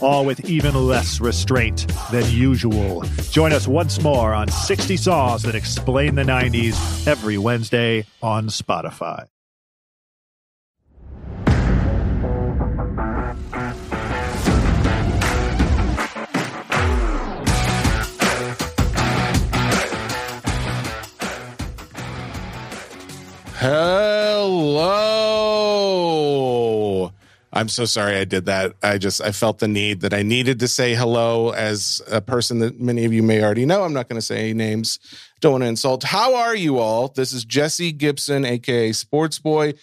all with even less restraint than usual. Join us once more on 60 Songs That Explain the 90s every Wednesday on Spotify. Hello. I'm so sorry I did that. I just I felt the need that I needed to say hello as a person that many of you may already know. I'm not going to say any names. Don't want to insult. How are you all? This is Jesse Gibson, aka Sports Boy.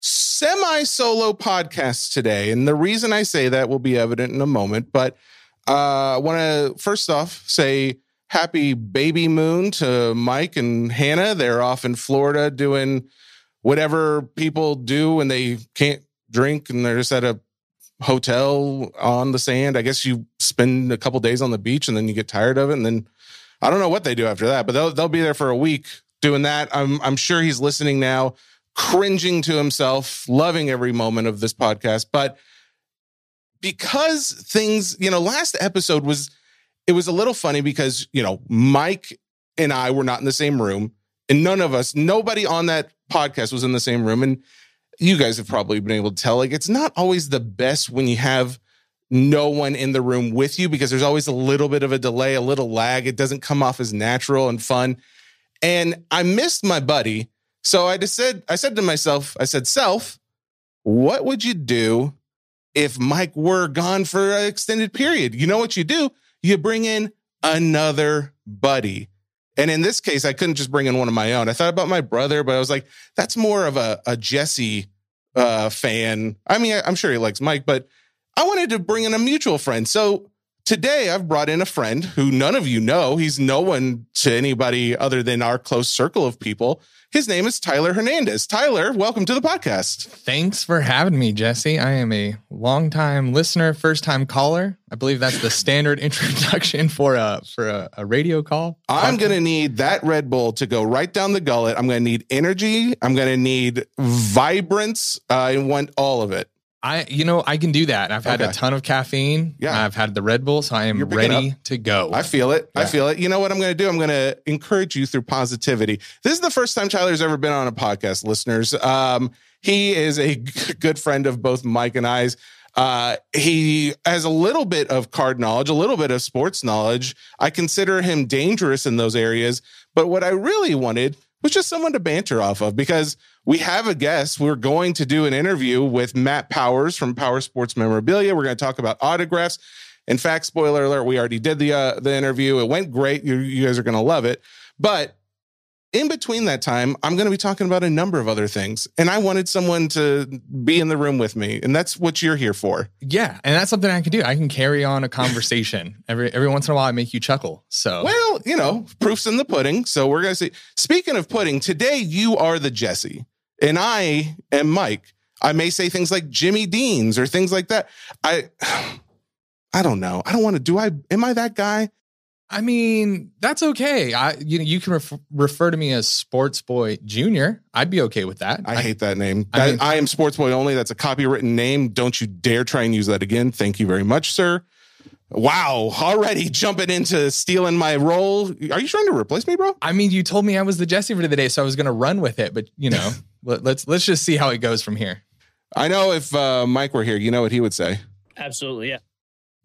Semi solo podcast today, and the reason I say that will be evident in a moment. But uh, I want to first off say happy baby moon to Mike and Hannah. They're off in Florida doing whatever people do when they can't drink and they're just at a hotel on the sand. I guess you spend a couple days on the beach and then you get tired of it. And then I don't know what they do after that, but they'll they'll be there for a week doing that. I'm I'm sure he's listening now, cringing to himself, loving every moment of this podcast. But because things, you know, last episode was it was a little funny because, you know, Mike and I were not in the same room. And none of us, nobody on that podcast was in the same room. And you guys have probably been able to tell like it's not always the best when you have no one in the room with you because there's always a little bit of a delay, a little lag. It doesn't come off as natural and fun. And I missed my buddy. So I just said, I said to myself, I said, self, what would you do if Mike were gone for an extended period? You know what you do? You bring in another buddy. And in this case, I couldn't just bring in one of my own. I thought about my brother, but I was like, that's more of a, a Jesse uh, fan. I mean, I'm sure he likes Mike, but I wanted to bring in a mutual friend. So today I've brought in a friend who none of you know. He's no one to anybody other than our close circle of people. His name is Tylor Hernandez. Tylor, welcome to the podcast. Thanks for having me, Jesse. I am a longtime listener, first time caller. I believe that's the standard introduction for a for a, a radio call. I'm going to need that Red Bull to go right down the gullet. I'm going to need energy. I'm going to need vibrance. I want all of it. I, you know, I can do that. I've had Okay. a ton of caffeine. Yeah. I've had the Red Bull, so I am ready to go. I feel it. I feel it. You know what I'm going to do? I'm going to encourage you through positivity. This is the first time Tylor's ever been on a podcast, listeners. Um, he is a g- good friend of both Mike and I's. Uh, he has a little bit of card knowledge, a little bit of sports knowledge. I consider him dangerous in those areas. But what I really wanted was just someone to banter off of because we have a guest. We're going to do an interview with Matt Powers from Powers Sports Memorabilia. We're going to talk about autographs. In fact, spoiler alert, we already did the uh, the interview. It went great. You, you guys are going to love it. But in between that time, I'm going to be talking about a number of other things. And I wanted someone to be in the room with me. And that's what you're here for. yeah, and that's something I can do. I can carry on a conversation every every once in a while. I make you chuckle. So Well, you know, proof's in the pudding. So we're going to see. Speaking of pudding, today you are the Jesse and I am Mike. I may say things like Jimmy Dean's or things like that. I. I don't know. I don't want to. Do I? Am I that guy? I mean, that's okay. I you know you can ref- refer to me as Sports Boy Junior. I'd be okay with that. I hate that name. I I, mean- I am Sports Boy only. That's a copywritten name. Don't you dare try and use that again. Thank you very much, sir. Wow, already jumping into stealing my role. Are you trying to replace me, bro? I mean, you told me I was the Jesse for the day, so I was going to run with it. But you know, let, let's let's just see how it goes from here. I know if uh, Mike were here, you know what he would say. Absolutely, yeah.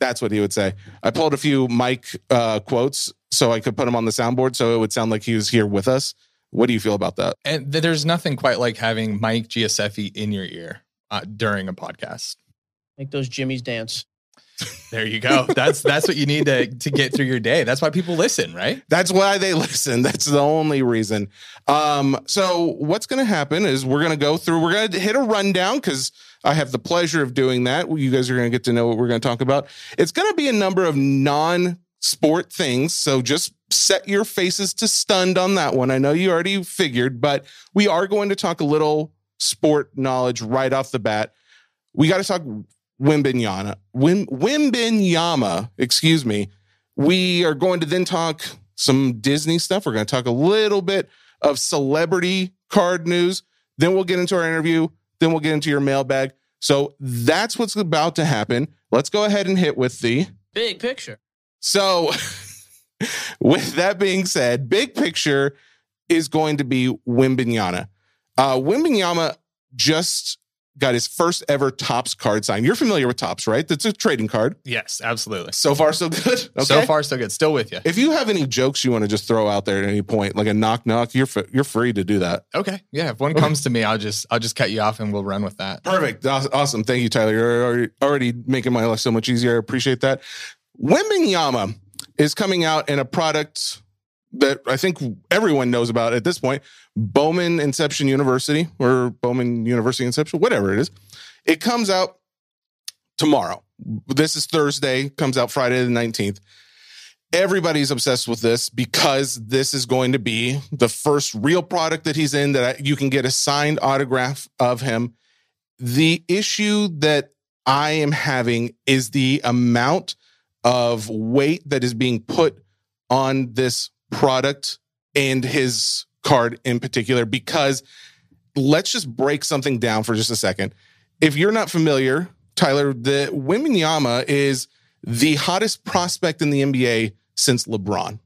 That's what he would say. I pulled a few Mike uh, quotes so I could put them on the soundboard so it would sound like he was here with us. What do you feel about that? And th- there's nothing quite like having Mike Giuseppe in your ear uh, during a podcast. Make those Jimmys dance. There you go. That's that's what you need to to get through your day. That's why people listen, right? That's why they listen. That's the only reason. Um, so what's going to happen is we're going to go through. We're going to hit a rundown because I have the pleasure of doing that. You guys are going to get to know what we're going to talk about. It's going to be a number of non-sport things. So just set your faces to stunned on that one. I know you already figured, but we are going to talk a little sport knowledge right off the bat. We got to talk Wimbinyana. Wim, Wembanyama, excuse me. We are going to then talk some Disney stuff. We're going to talk a little bit of celebrity card news. Then we'll get into our interview. Then we'll get into your mailbag. So that's what's about to happen. Let's go ahead and hit with the Big picture. so, with that being said, big picture is going to be Wimbinyana. Uh, Wembanyama just got his first ever Topps card signed. You're familiar with Topps, right? That's a trading card. Yes, absolutely. So far, so good. Okay. So far, so good. Still with you. if you have any jokes you want to just throw out there at any point, like a knock knock, you're f- you're free to do that. Okay. Yeah. If one comes to me, I'll just I'll just cut you off and we'll run with that. Perfect. Awesome. Thank you, Tylor. You're already, already making my life so much easier. I appreciate that. Wembanyama is coming out in a product that I think everyone knows about at this point Bowman Inception University or Bowman University Inception, whatever it is. It comes out tomorrow. This is Thursday, comes out Friday the 19th. Everybody's obsessed with this because this is going to be the first real product that he's in that you can get a signed autograph of him. The issue that I am having is the amount of weight that is being put on this product and his card in particular because let's just break something down for just a second. If you're not familiar, Tylor, the Wembanyama is the hottest prospect in the NBA since LeBron.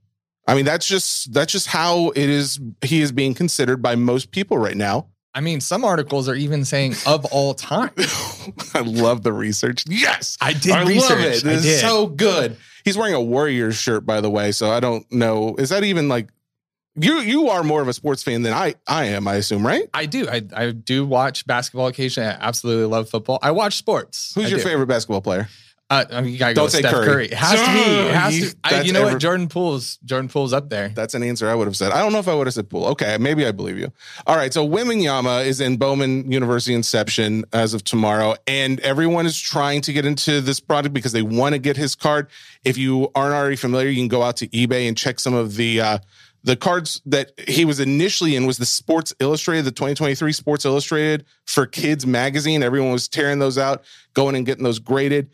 I mean, that's just that's just how it is. He is being considered by most people right now. I mean, some articles are even saying of all time. I love the research. Yes, I did I love research. it. I It's did. so good. He's wearing a Warriors shirt, by the way. So I don't know. Is that even like you? You are more of a sports fan than I. I am. I assume, right? I do. I, I do watch basketball occasionally. I absolutely love football. I watch sports. Who's I your do. favorite basketball player? Uh, I mean, you gotta go Don't with say Steph Curry. Curry. It has to be. It has You- to. I, that's you know ever- what? Jordan Poole's Jordan Poole's up there. That's an answer I would have said. I don't know if I would have said Poole. Okay, maybe I believe you. All right, so Wembanyama is in Bowman University Inception as of tomorrow, and everyone is trying to get into this product because they want to get his card. If you aren't already familiar, you can go out to eBay and check some of the uh, the cards that he was initially in was the Sports Illustrated, the 2023 Sports Illustrated for Kids magazine. Everyone was tearing those out, going and getting those graded,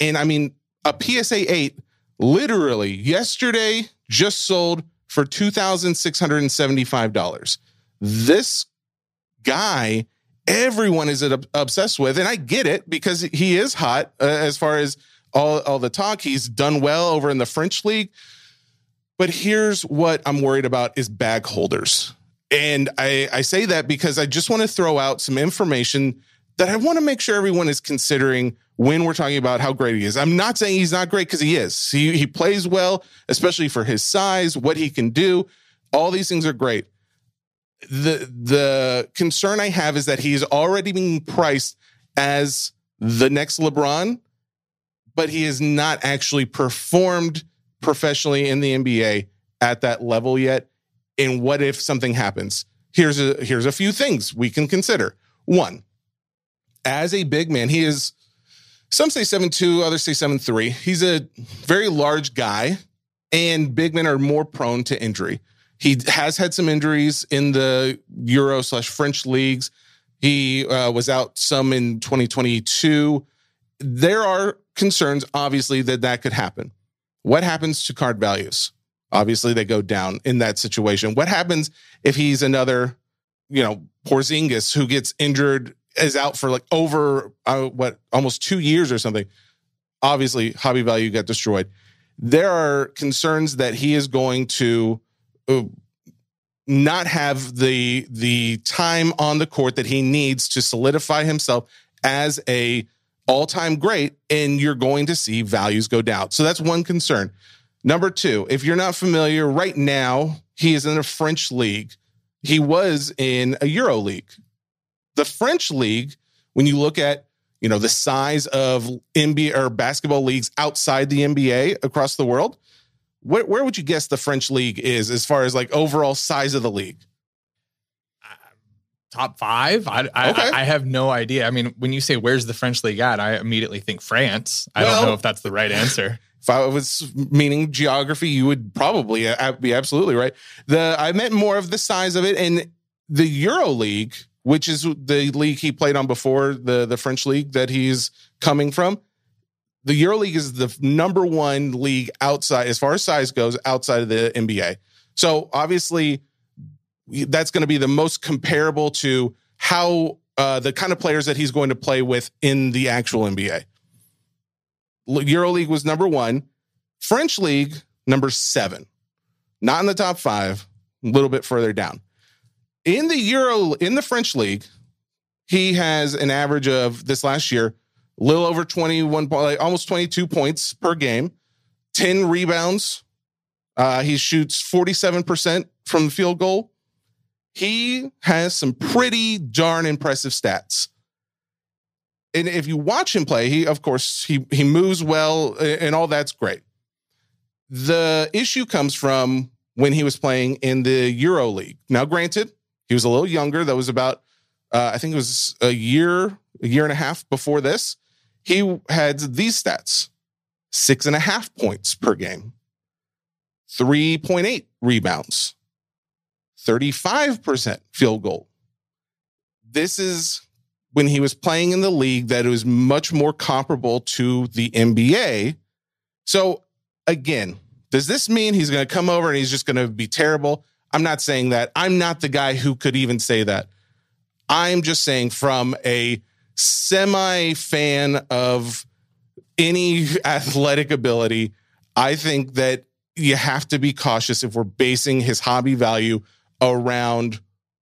and I mean a PSA eight literally yesterday just sold for $2,675. This guy, everyone is obsessed with, and I get it because he is hot uh, as far as all, all the talk. He's done well over in the French league. But here's what I'm worried about is bag holders. And I, I say that because I just want to throw out some information that I want to make sure everyone is considering when we're talking about how great he is. I'm not saying he's not great because he is. He, he plays well, especially for his size, what he can do. All these things are great. The the concern I have is that he's already being priced as the next LeBron, but he has not actually performed professionally in the NBA at that level yet. And what if something happens? Here's a here's a few things we can consider. One, as a big man, he is some say seven two, others say seven three. He's a very large guy, and big men are more prone to injury. He has had some injuries in the Euro slash French leagues. He uh, was out some in 2022. There are concerns, obviously, that that could happen. What happens to card values? Obviously, they go down in that situation. What happens if he's another, you know, Porzingis who gets injured, is out for like over uh, what almost two years or something? Obviously, hobby value got destroyed. There are concerns that he is going to uh, not have the the time on the court that he needs to solidify himself as a all-time great and you're going to see values go down. So that's one concern. Number 2, if you're not familiar right now, he is in a French league. He was in a Euro league. The French league when you look at you know the size of NBA or basketball leagues outside the NBA across the world, where, where would you guess the French league is as far as like overall size of the league? Uh, top five? I, I, Okay. I, I have no idea. I mean, when you say where's the French league at, I immediately think France. I Well- don't know if that's the right answer. If I was meaning geography, you would probably uh, be absolutely right. The I meant more of the size of it, and the Euro League, which is the league he played on before the the French league that he's coming from. The EuroLeague is the number one league outside, as far as size goes, outside of the NBA. So obviously, that's going to be the most comparable to how uh, the kind of players that he's going to play with in the actual NBA. EuroLeague was number one, French League number seven, not in the top five, a little bit further down. In the Euro, in the French League, he has an average of this last year, a little over 21, like almost 22 points per game, 10 rebounds. Uh, he shoots 47% from the field goal. He has some pretty darn impressive stats and if you watch him play, he of course he he moves well and all that's great. The issue comes from when he was playing in the Euro League. Now, granted, he was a little younger. That was about uh, I think it was a year, a year and a half before this. He had these stats: six and a half points per game, three point eight rebounds, thirty five percent field goal. This is when he was playing in the league that it was much more comparable to the NBA. So again, does this mean he's going to come over and he's just going to be terrible? I'm not saying that. I'm not the guy who could even say that. I'm just saying from a semi fan of any athletic ability, I think that you have to be cautious if we're basing his hobby value around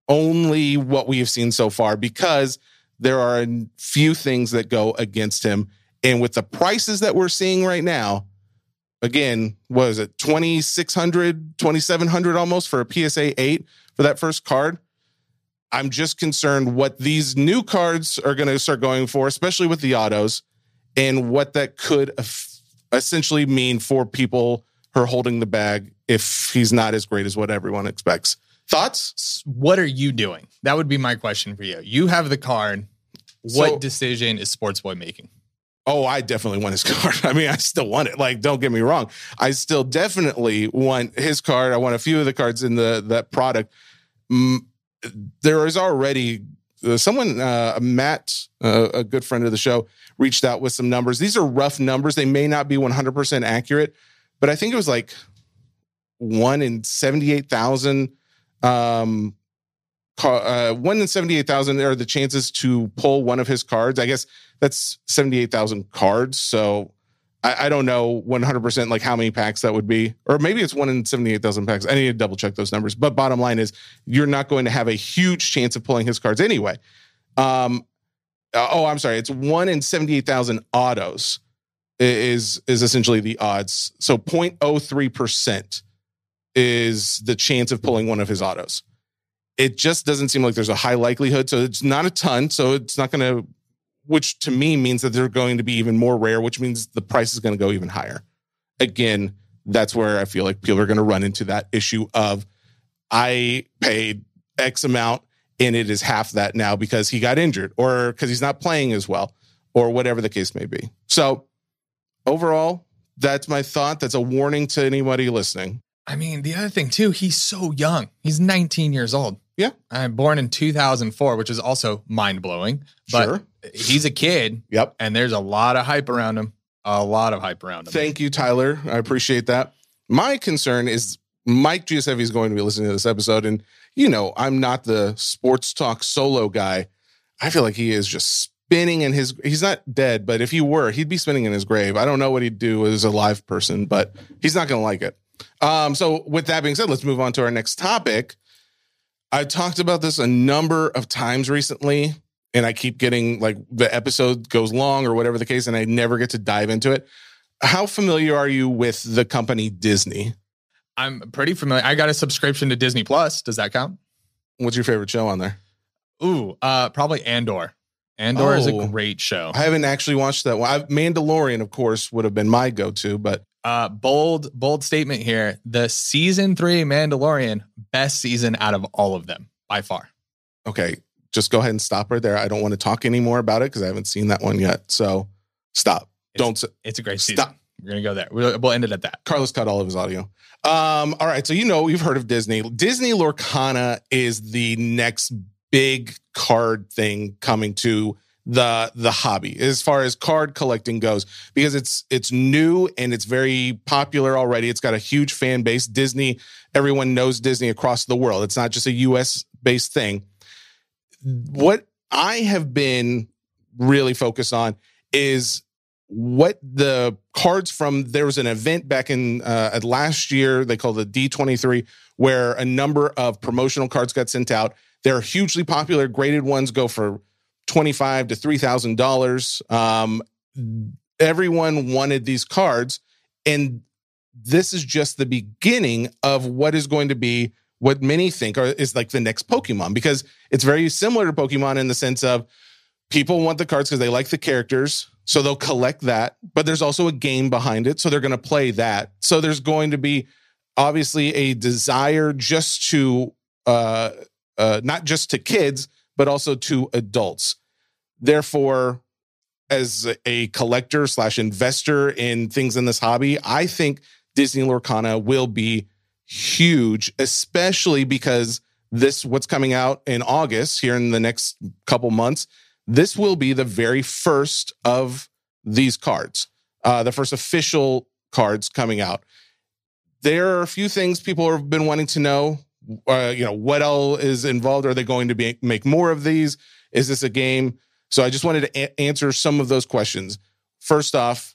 only what we have seen so far because there are a few things that go against him. And with the prices that we're seeing right now, again, was it, 2600 2700 almost for a PSA 8 for that first card? I'm just concerned what these new cards are going to start going for, especially with the autos, and what that could essentially mean for people who are holding the bag if he's not as great as what everyone expects. Thoughts? What are you doing? That would be my question for you. You have the card. What so, decision is Sportsboy making? Oh, I definitely want his card. I mean, I still want it. Like, don't get me wrong. I still definitely want his card. I want a few of the cards in the that product. There is already uh, someone, uh, Matt, uh, a good friend of the show, reached out with some numbers. These are rough numbers. They may not be 100% accurate, but I think it was like one in 78,000 um, uh, one in 78,000 are the chances to pull one of his cards. I guess that's 78,000 cards. So I, I, don't know 100% like how many packs that would be. Or maybe it's one in 78,000 packs. I need to double check those numbers. But bottom line is you're not going to have a huge chance of pulling his cards anyway. Um, uh, oh, I'm sorry. It's one in 78,000 autos is is essentially the odds. So 0.03% is the chance of pulling one of his autos. It just doesn't seem like there's a high likelihood. So it's not a ton. So it's not going to, which to me means that they're going to be even more rare, which means the price is going to go even higher. Again, that's where I feel like people are going to run into that issue of I paid X amount and it is half that now because he got injured or because he's not playing as well or whatever the case may be. So overall, that's my thought. That's a warning to anybody listening. I mean, the other thing too, he's so young. He's 19 years old. Yeah. I'm born in 2004, which is also mind blowing. But sure. he's a kid. Yep. And there's a lot of hype around him. A lot of hype around him. Thank you, Tylor. I appreciate that. My concern is Mike Giuseppe is going to be listening to this episode. And, you know, I'm not the sports talk solo guy. I feel like he is just spinning in his he's not dead, but if he were, he'd be spinning in his grave. I don't know what he'd do as a live person, but he's not gonna like it. Um, so with that being said, let's move on to our next topic. I talked about this a number of times recently, and I keep getting like the episode goes long or whatever the case, and I never get to dive into it. How familiar are you with the company Disney? I'm pretty familiar. I got a subscription to Disney Plus. Does that count? What's your favorite show on there? Ooh, uh, probably Andor. Andor oh, is a oh. great show. I haven't actually watched that one. I've, Mandalorian, of course, would have been my go-to, but uh, bold, bold statement here. The season three Mandalorian, best season out of all of them by far. Okay. Just go ahead and stop right there. I don't want to talk anymore about it because I haven't seen that one yet. So stop. It's, don't. It's a great season. Stop. we're gonna go there. We'll, we'll end it at that. Carlos cut all of his audio. Um, all right, so you know you've heard of Disney. Disney Lorcana is the next big card thing coming to the the hobby as far as card collecting goes because it's it's new and it's very popular already. It's got a huge fan base. Disney, everyone knows Disney across the world. It's not just a US based thing. What I have been really focused on is what the cards from there was an event back in uh, last year they called the D23 where a number of promotional cards got sent out. They're hugely popular. Graded ones go for twenty five to three thousand dollars. Um, everyone wanted these cards, and this is just the beginning of what is going to be what many think are, is like the next Pokemon because it's very similar to Pokemon in the sense of people want the cards because they like the characters. So they'll collect that, but there's also a game behind it. So they're going to play that. So there's going to be obviously a desire just to, uh, uh, not just to kids, but also to adults. Therefore, as a collector slash investor in things in this hobby, I think Disney Lorcana will be huge, especially because this what's coming out in August here in the next couple months this will be the very first of these cards, uh, the first official cards coming out. There are a few things people have been wanting to know. Uh, you know, what else is involved? Are they going to be make more of these? Is this a game? So I just wanted to a- answer some of those questions. First off,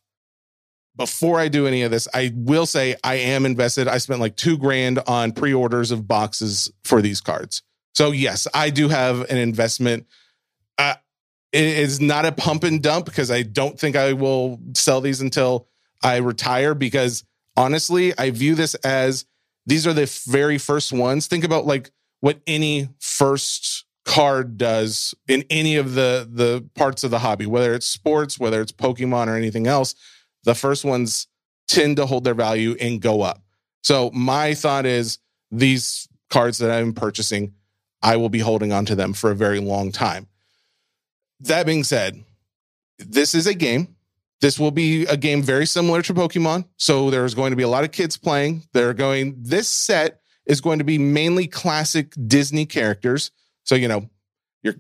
before I do any of this, I will say I am invested. I spent like two grand on pre-orders of boxes for these cards. So yes, I do have an investment. Uh, it is not a pump and dump because I don't think I will sell these until I retire because honestly, I view this as these are the very first ones. Think about like what any first card does in any of the the parts of the hobby, whether it's sports, whether it's Pokemon or anything else. The first ones tend to hold their value and go up. So my thought is these cards that I'm purchasing, I will be holding on to them for a very long time. That being said, this is a game. This will be a game very similar to Pokemon. So there's going to be a lot of kids playing. They're going, this set is going to be mainly classic Disney characters. So, you know, your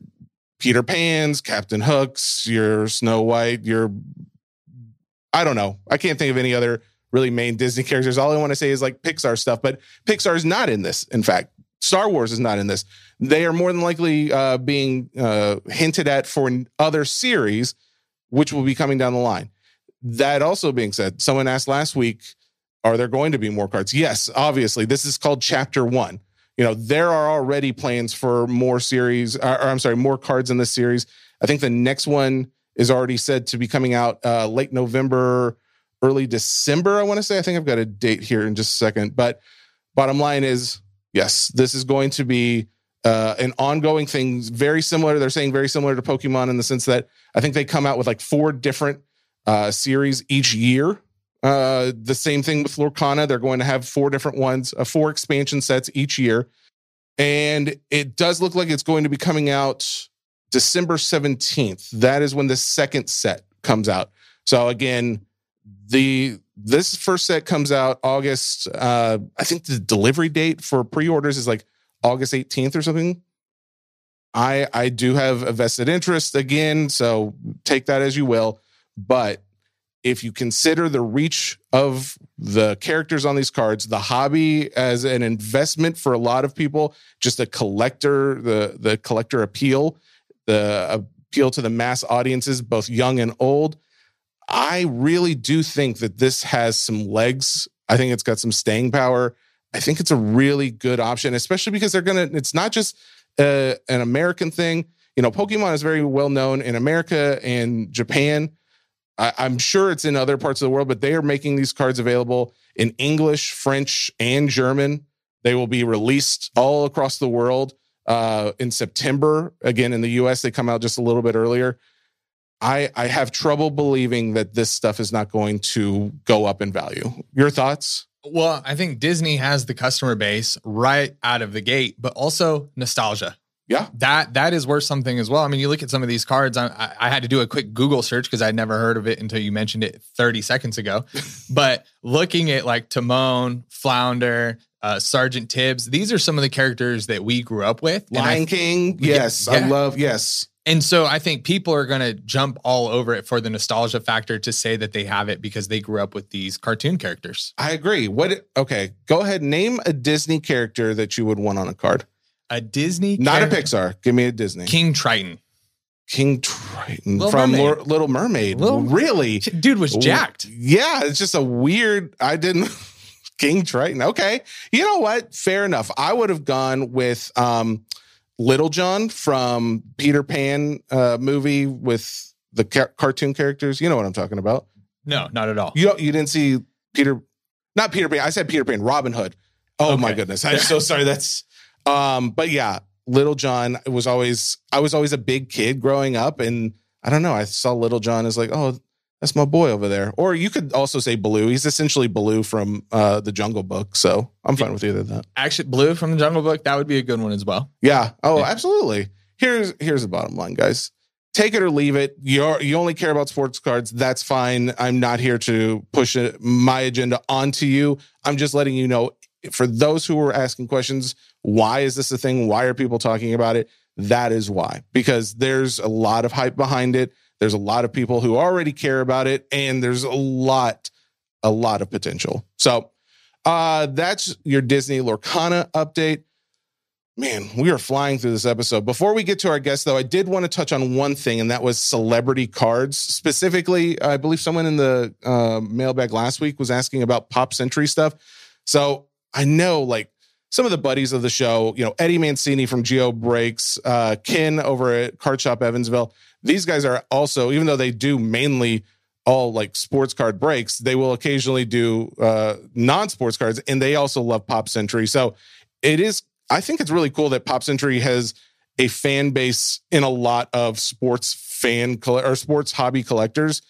Peter Pan's, Captain Hook's, your Snow White, your, I don't know. I can't think of any other really main Disney characters. All I want to say is like Pixar stuff, but Pixar is not in this. In fact, Star Wars is not in this. They are more than likely uh, being uh, hinted at for other series, which will be coming down the line. That also being said, someone asked last week, are there going to be more cards? Yes, obviously. This is called Chapter One. You know, there are already plans for more series, or, or I'm sorry, more cards in this series. I think the next one is already said to be coming out uh, late November, early December. I want to say. I think I've got a date here in just a second. But bottom line is, yes, this is going to be uh, an ongoing thing, very similar. They're saying very similar to Pokemon in the sense that I think they come out with like four different uh, series each year. Uh, the same thing with Lorcana. They're going to have four different ones, uh, four expansion sets each year. And it does look like it's going to be coming out December 17th. That is when the second set comes out. So again, the this first set comes out August. Uh, I think the delivery date for pre-orders is like August 18th or something. I I do have a vested interest again, so take that as you will. But if you consider the reach of the characters on these cards, the hobby as an investment for a lot of people, just a collector, the the collector appeal, the appeal to the mass audiences, both young and old, I really do think that this has some legs. I think it's got some staying power. I think it's a really good option, especially because they're gonna. It's not just uh, an American thing. You know, Pokemon is very well known in America and Japan. I, I'm sure it's in other parts of the world, but they are making these cards available in English, French, and German. They will be released all across the world uh, in September. Again, in the US, they come out just a little bit earlier. I, I have trouble believing that this stuff is not going to go up in value. Your thoughts? Well, I think Disney has the customer base right out of the gate, but also nostalgia. Yeah. that that is worth something as well. I mean, you look at some of these cards. I, I, had to do a quick Google search because I'd never heard of it until you mentioned it 30 seconds ago. but looking at like Timon, Flounder, uh, Sergeant Tibbs, these are some of the characters that we grew up with. And I Lion King. Yeah, Yes. I love, yes. And so I think people are going to jump all over it for the nostalgia factor to say that they have it because they grew up with these cartoon characters. I agree. What, okay. Go ahead. Name a Disney character that you would want on a card. A Disney, Not a Pixar. Give me a Disney. King Triton. King Triton Little from Mermaid. Lor- Little Mermaid. Little- really? Dude was jacked. Yeah, it's just a weird. I didn't. King Triton. Okay, you know what? Fair enough. I would have gone with um, Little John from Peter Pan uh, movie with the ca- cartoon characters. You know what I'm talking about. No, not at all. You don't- you didn't see Peter, not Peter Pan. I said Peter Pan. Robin Hood. Oh my goodness, I'm so sorry. That's um, but yeah, Little John was always. I was always a big kid growing up, and I don't know. I saw Little John as like, oh, that's my boy over there. Or you could also say Baloo. He's essentially Baloo from uh, the Jungle Book. So I'm fine with either of that. Actually, Baloo from the Jungle Book, that would be a good one as well. Yeah. Oh, Yeah. absolutely. Here's here's the bottom line, guys. Take it or leave it. You you only care about sports cards. That's fine. I'm not here to push it, my agenda onto you. I'm just letting you know. For those who were asking questions, why is this a thing? Why are people talking about it? That is why. Because there's a lot of hype behind it. There's a lot of people who already care about it, and there's a lot, a lot of potential. So uh that's your Disney Lorcana update. Man, we are flying through this episode. Before we get to our guest, though, I did want to touch on one thing, and that was celebrity cards. Specifically, I believe someone in the uh, mailbag last week was asking about Pop Century stuff. So I know, like, some of the buddies of the show, you know, Eddie Mancini from Geo Breaks, uh, Ken over at Card Shop Evansville. These guys are also, even though they do mainly all like sports card breaks, they will occasionally do uh, non sports cards, and they also love Pop Century. So it is I think it's really cool that Pop Century has a fan base in a lot of sports fan or sports hobby collectors.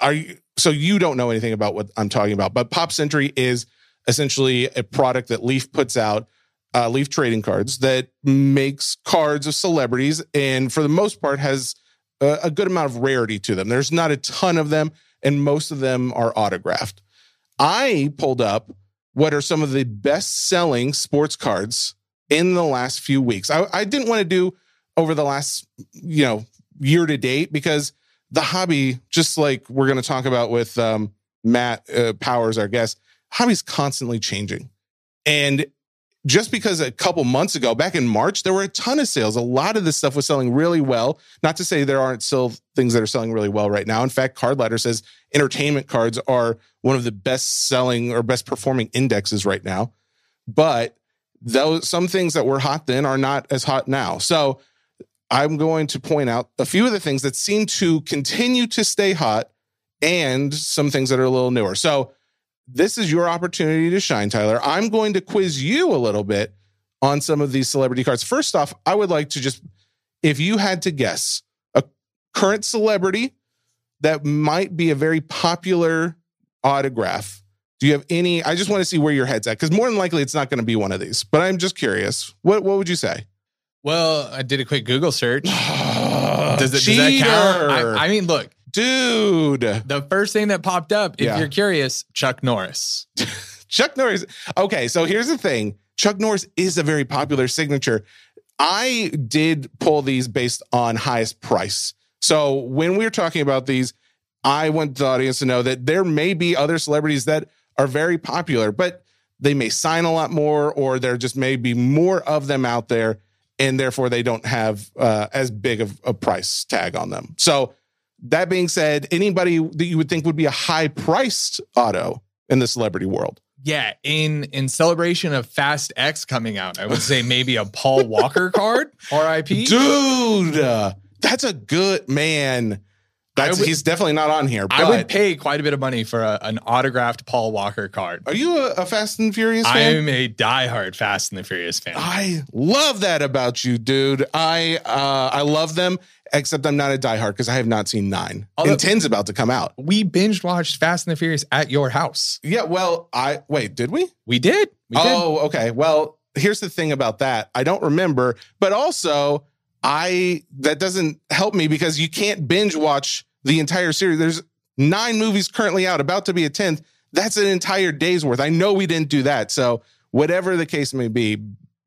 Are you, so you don't know anything about what I'm talking about, but Pop Century is essentially a product that Leaf puts out, uh, Leaf Trading Cards, that makes cards of celebrities, and for the most part has a, good amount of rarity to them. There's not a ton of them, and most of them are autographed. I pulled up what are some of the best selling sports cards in the last few weeks. I, I didn't want to do over the last, you know, year to date because the hobby, just like we're going to talk about with um, Matt uh, Powers, our guest, hobby's constantly changing. And just because a couple months ago, back in March, there were a ton of sales. A lot of this stuff was selling really well. Not to say there aren't still things that are selling really well right now. In fact, Card Ladder says entertainment cards are one of the best selling or best performing indexes right now. But those some things that were hot then are not as hot now. So I'm going to point out a few of the things that seem to continue to stay hot and some things that are a little newer. So this is your opportunity to shine, Tylor. I'm going to quiz you a little bit on some of these celebrity cards. First off, I would like to just, if you had to guess a current celebrity that might be a very popular autograph, do you have any? I just want to see where your head's at because more than likely it's not going to be one of these. But I'm just curious. What what would you say? Well, I did a quick Google search. does, it, does that count? I, I mean, look, dude, the first thing that popped up, if Yeah. you're curious, Chuck Norris. Chuck Norris. Okay, so here's the thing Chuck Norris is a very popular signature. I did pull these based on highest price. So when we were talking about these, I want the audience to know that there may be other celebrities that are very popular, but they may sign a lot more, or there just may be more of them out there, and therefore they don't have uh, as big of a price tag on them. So that being said, anybody that you would think would be a high priced auto in the celebrity world. Yeah, in in celebration of Fast X coming out, I would say maybe a Paul Walker card, R.I.P. dude uh, that's a good man that's would- he's definitely not on here I would pay quite a bit of money for a, an autographed Paul Walker card. are you a, a fast and furious fan? I fan am a diehard Fast and the Furious fan. I love that about you dude i uh i love them except i'm not a diehard because i have not seen nine Although- and 10's about to come out we binge watched Fast and the Furious at your house. yeah well i wait did we We did. We did. oh okay well here's the thing about that. I don't remember, but also I that doesn't help me because you can't binge watch the entire series. There's nine movies currently out, about to be a 10th. That's an entire day's worth. I know we didn't do that. So, whatever the case may be,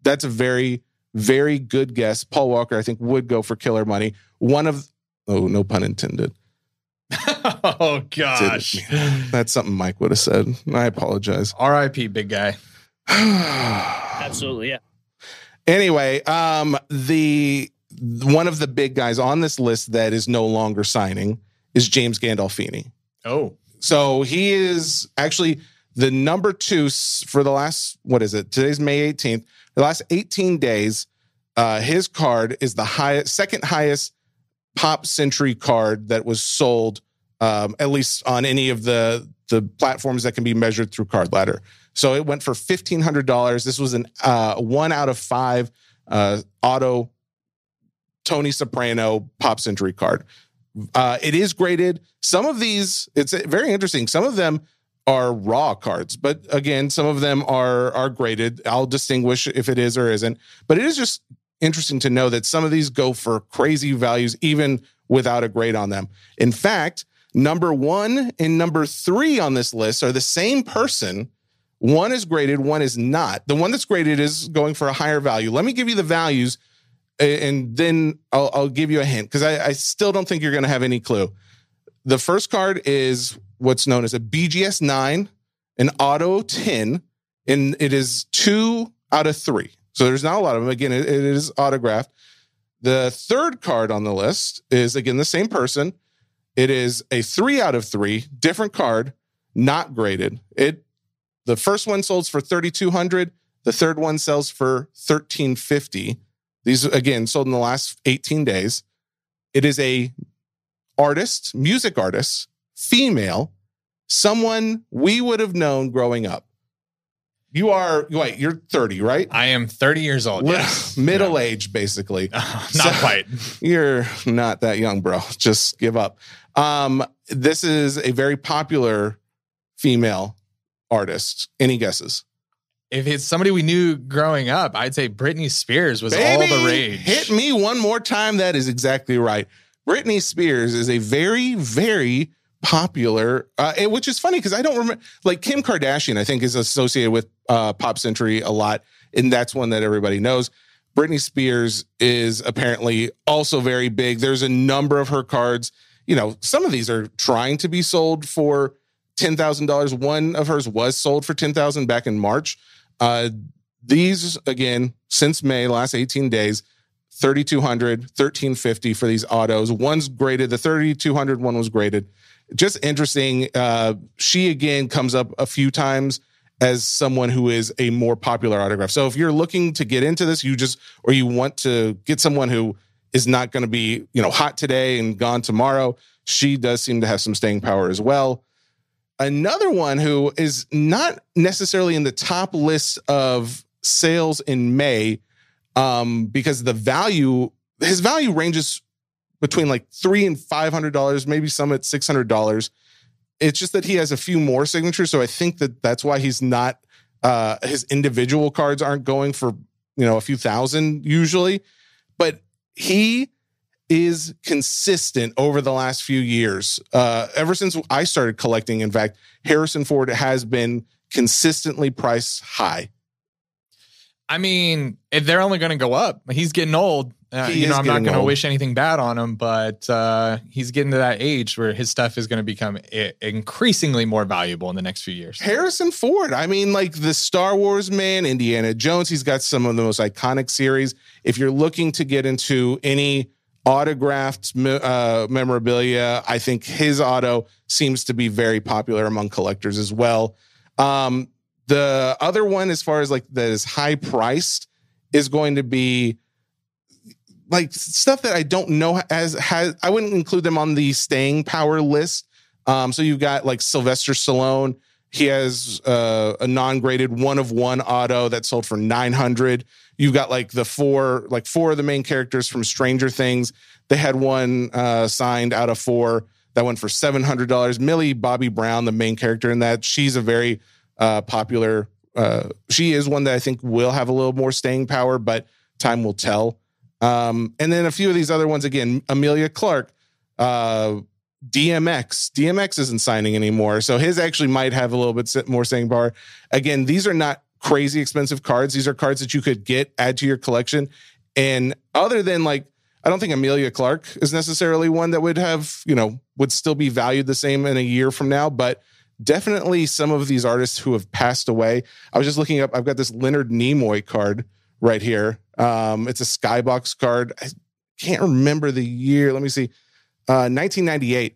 that's a very, very good guess. Paul Walker, I think, would go for killer money. One of, oh, no pun intended. oh gosh. That's something Mike would have said. I apologize. R.I.P. Big guy. Absolutely, yeah. anyway, um, the one of the big guys on this list that is no longer signing is James Gandolfini. Oh, So he is actually the number two for the last, what is it? Today's May 18th. The last 18 days, uh, his card is the highest, second highest pop century card that was sold, um, at least on any of the, the platforms that can be measured through Card Ladder. So it went for $1,500. This was an uh, one out of five uh, auto Tony Soprano pop century card. Uh, it is graded. Some of these, it's very interesting. Some of them are raw cards, but again, some of them are are graded. I'll distinguish if it is or isn't. But it is just interesting to know that some of these go for crazy values, even without a grade on them. In fact, number one and number three on this list are the same person. One is graded, one is not. The one that's graded is going for a higher value. Let me give you the values and then I'll, I'll give you a hint because I, I still don't think you're going to have any clue. The first card is what's known as a BGS 9, an auto 10, and it is two out of three. So there's not a lot of them. Again, it- it is autographed. The third card on the list is, again, the same person. It is a three out of three, different card, not graded. It the first one sells for 3200 the third one sells for 1350 these again sold in the last 18 days. It is a artist, music artist, female, someone we would have known growing up. You are wait, you're 30, right? I am 30 years old. Yes. Middle age, basically. not So- quite. You're not that young, bro. Just give up. Um, this is a very popular female artist. Any guesses? If it's somebody we knew growing up, I'd say Britney Spears was all the rage. Hit me one more time. That is exactly right. Britney Spears is a very, very popular, uh, which is funny because I don't remember. Like Kim Kardashian, I think is associated with uh, Pop Century a lot, and that's one that everybody knows. Britney Spears is apparently also very big. There's a number of her cards. You know, some of these are trying to be sold for ten thousand dollars. One of hers was sold for ten thousand back in March. Uh, these again since May, last 18 days, 3200, 1350 for these autos. One's graded, the 3200 one was graded. Just interesting. Uh, she again comes up a few times as someone who is a more popular autograph. So if you're looking to get into this, you just or you want to get someone who is not going to be, you know, hot today and gone tomorrow, she does seem to have some staying power as well. Another one who is not necessarily in the top list of sales in May, um, because the value, his value ranges between like three and five hundred dollars, maybe some at six hundred dollars. It's just that he has a few more signatures, so I think that that's why he's not. Uh, his individual cards aren't going for you know a few thousand usually, but he is consistent over the last few years. Uh, ever since I started collecting, in fact, Harrison Ford has been consistently priced high. I mean, if they're only going to go up. He's getting old. Uh, you know, I'm not going to wish anything bad on him, but uh, he's getting to that age where his stuff is going to become i- increasingly more valuable in the next few years. Harrison Ford. I mean, like the Star Wars man, Indiana Jones. He's got some of the most iconic series. If you're looking to get into any autographed uh, memorabilia, I think his auto seems to be very popular among collectors as well. Um, the other one, as far as like that is high priced, is going to be like stuff that I don't know as has. I wouldn't include them on the staying power list. Um, so you've got like Sylvester Stallone. He has uh, a non-graded one of one auto that sold for 900. You've got like the four, like four of the main characters from Stranger Things. They had one uh, signed out of four that went for $700. Millie Bobby Brown, the main character in that, she's a very uh, popular uh, she is one that I think will have a little more staying power, but time will tell. Um, and then a few of these other ones again, Emilia Clarke, uh, DMX. DMX isn't signing anymore, so his actually might have a little bit more staying power. Again, these are not crazy expensive cards. These are cards that you could get, add to your collection, and other than like, I don't think Emilia Clarke is necessarily one that would have, you know, would still be valued the same in a year from now, but definitely some of these artists who have passed away. I was just looking up, I've got this Leonard Nimoy card right here. Um, it's a skybox card. I can't remember the year. Let me see. Uh, 1998.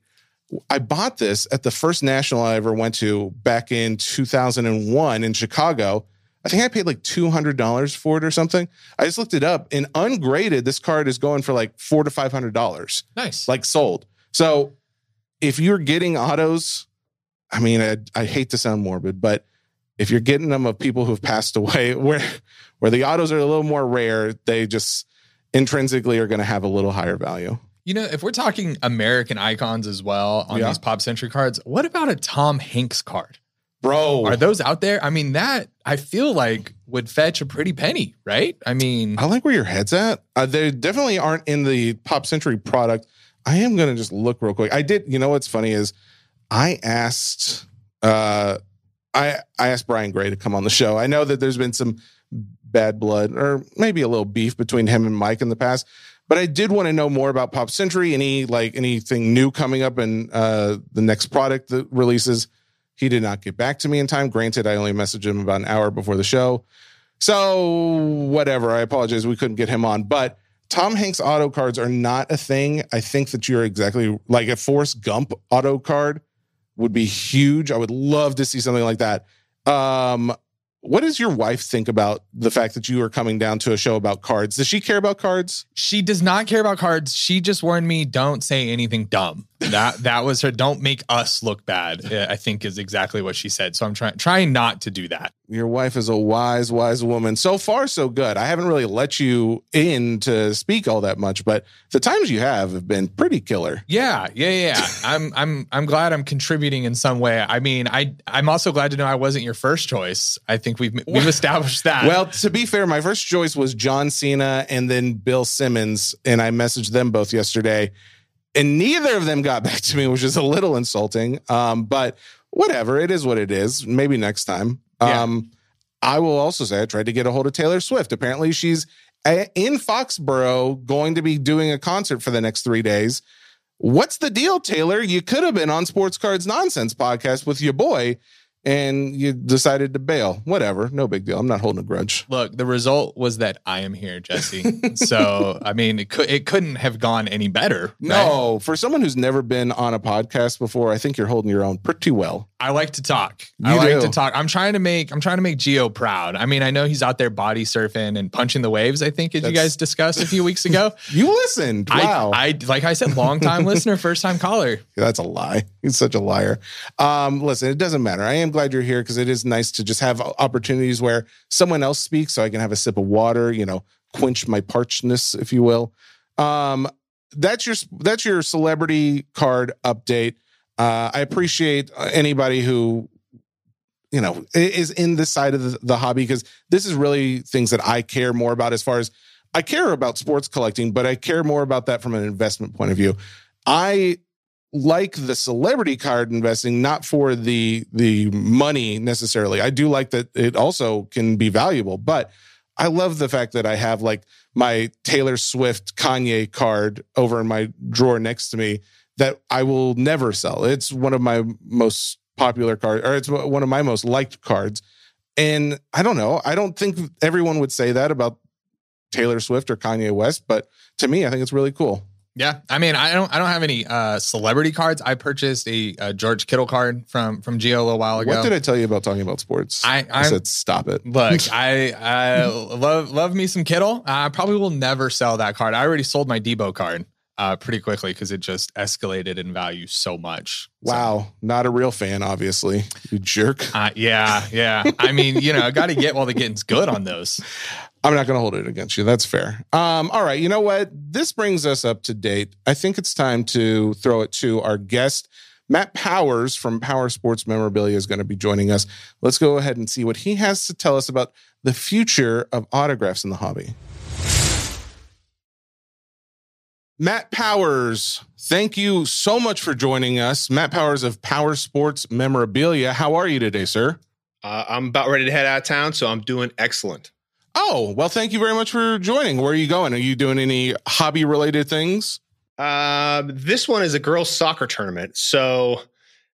I bought this at the first national I ever went to back in 2001 in Chicago. I think I paid like $200 for it or something. I just looked it up and ungraded, this card is going for like four to $500. Nice. Like sold. So if you're getting autos, I mean, I, I hate to sound morbid, but if you're getting them of people who've passed away, where where the autos are a little more rare, they just intrinsically are going to have a little higher value. You know, if we're talking American icons as well on Yeah. these Pop Century cards, what about a Tom Hanks card? Bro, Are those out there? I mean, that I feel like would fetch a pretty penny, right? I mean, I like where your head's at. Uh, they definitely aren't in the Pop Century product. I am going to just look real quick. I did. You know what's funny is I asked. uh I I asked Brian Gray to come on the show. I know that there's been some bad blood or maybe a little beef between him and Mike in the past, but I did want to know more about Pop Century. Any like anything new coming up in uh the next product that releases. He did not get back to me in time. Granted, I only messaged him about an hour before the show. So whatever. I apologize. We couldn't get him on, but Tom Hanks auto cards are not a thing. I think that you're exactly like a Forrest Gump auto card would be huge. I would love to see something like that. Um, what does your wife think about the fact that you are coming down to a show about cards? Does she care about cards? she does not care about cards. She just warned me, don't say anything dumb. That that was her. Don't make us look bad. I think is exactly what she said. So I'm trying trying not to do that. Your wife is a wise, wise woman. So far, so good. I haven't really let you in to speak all that much, but the times you have have been pretty killer. Yeah, yeah, yeah. I'm I'm I'm glad I'm contributing in some way. I mean, I I'm also glad to know I wasn't your first choice. I think we've we've established that. Well, to be fair, my first choice was John Cena and then Bill Simmons, and I messaged them both yesterday, and neither of them got back to me, which is a little insulting. Um, but whatever, it is what it is. Maybe next time. Yeah. Um, I will also say I tried to get a hold of Taylor Swift. Apparently, she's a- in Foxborough going to be doing a concert for the next three days. What's the deal, Taylor? You could have been on Sports Cards Nonsense podcast with your boy, and you decided to bail. Whatever, no big deal. I'm not holding a grudge. Look, the result was that I am here, Jesse. so I mean, it could it couldn't have gone any better. right? No, for someone who's never been on a podcast before, I think you're holding your own pretty well. I like to talk. I You like do. to talk. I'm trying to make I'm trying to make Geo proud. I mean, I know he's out there body surfing and punching the waves. I think as you guys discussed a few weeks ago. You listened. Wow. I, I like I said, long time listener, first time caller. That's a lie. He's such a liar. Um, listen, it doesn't matter. I am glad you're here because it is nice to just have opportunities where someone else speaks so I can have a sip of water, you know, quench my parchedness, if you will. Um, that's your that's your celebrity card update. Uh, I appreciate uh, anybody who you know is in this side of the, the hobby because this is really things that I care more about as far as I care about sports collecting, but I care more about that from an investment point of view. I like the celebrity card investing not for the the money necessarily. I do like that it also can be valuable, but I love the fact that I have like my Taylor Swift Kanye card over in my drawer next to me that I will never sell. It's one of my most popular cards or it's one of my most liked cards. And I don't know, I don't think everyone would say that about Taylor Swift or Kanye West, but to me I think it's really cool. Yeah, I mean, I don't I don't have any uh, celebrity cards. I purchased a, uh George Kittle card from from Geo a little while ago. What did I tell you about talking about sports? I- I said stop it. Look, I I love love me some Kittle. I probably will never sell that card. I already sold my Debo card uh, pretty quickly because it just escalated in value so much. So, Wow, not a real fan, obviously. You jerk. uh, yeah, yeah. I mean, you know, I got to get while the getting's good on those. I'm not going to hold it against you. That's fair. Um, all right. You know what? This brings us up to date. I think it's time to throw it to our guest, Matt Powers from Powers Sports Memorabilia is going to be joining us. Let's go ahead and see what he has to tell us about the future of autographs in the hobby. Matt Powers, thank you so much for joining us. Matt Powers of Powers Sports Memorabilia. How are you today, sir? Uh, I'm about ready to head out of town, so I'm doing excellent. Oh, well, thank you very much for joining. Where are you going? Are you doing any hobby related things? Uh, this one is a girls' soccer tournament. So,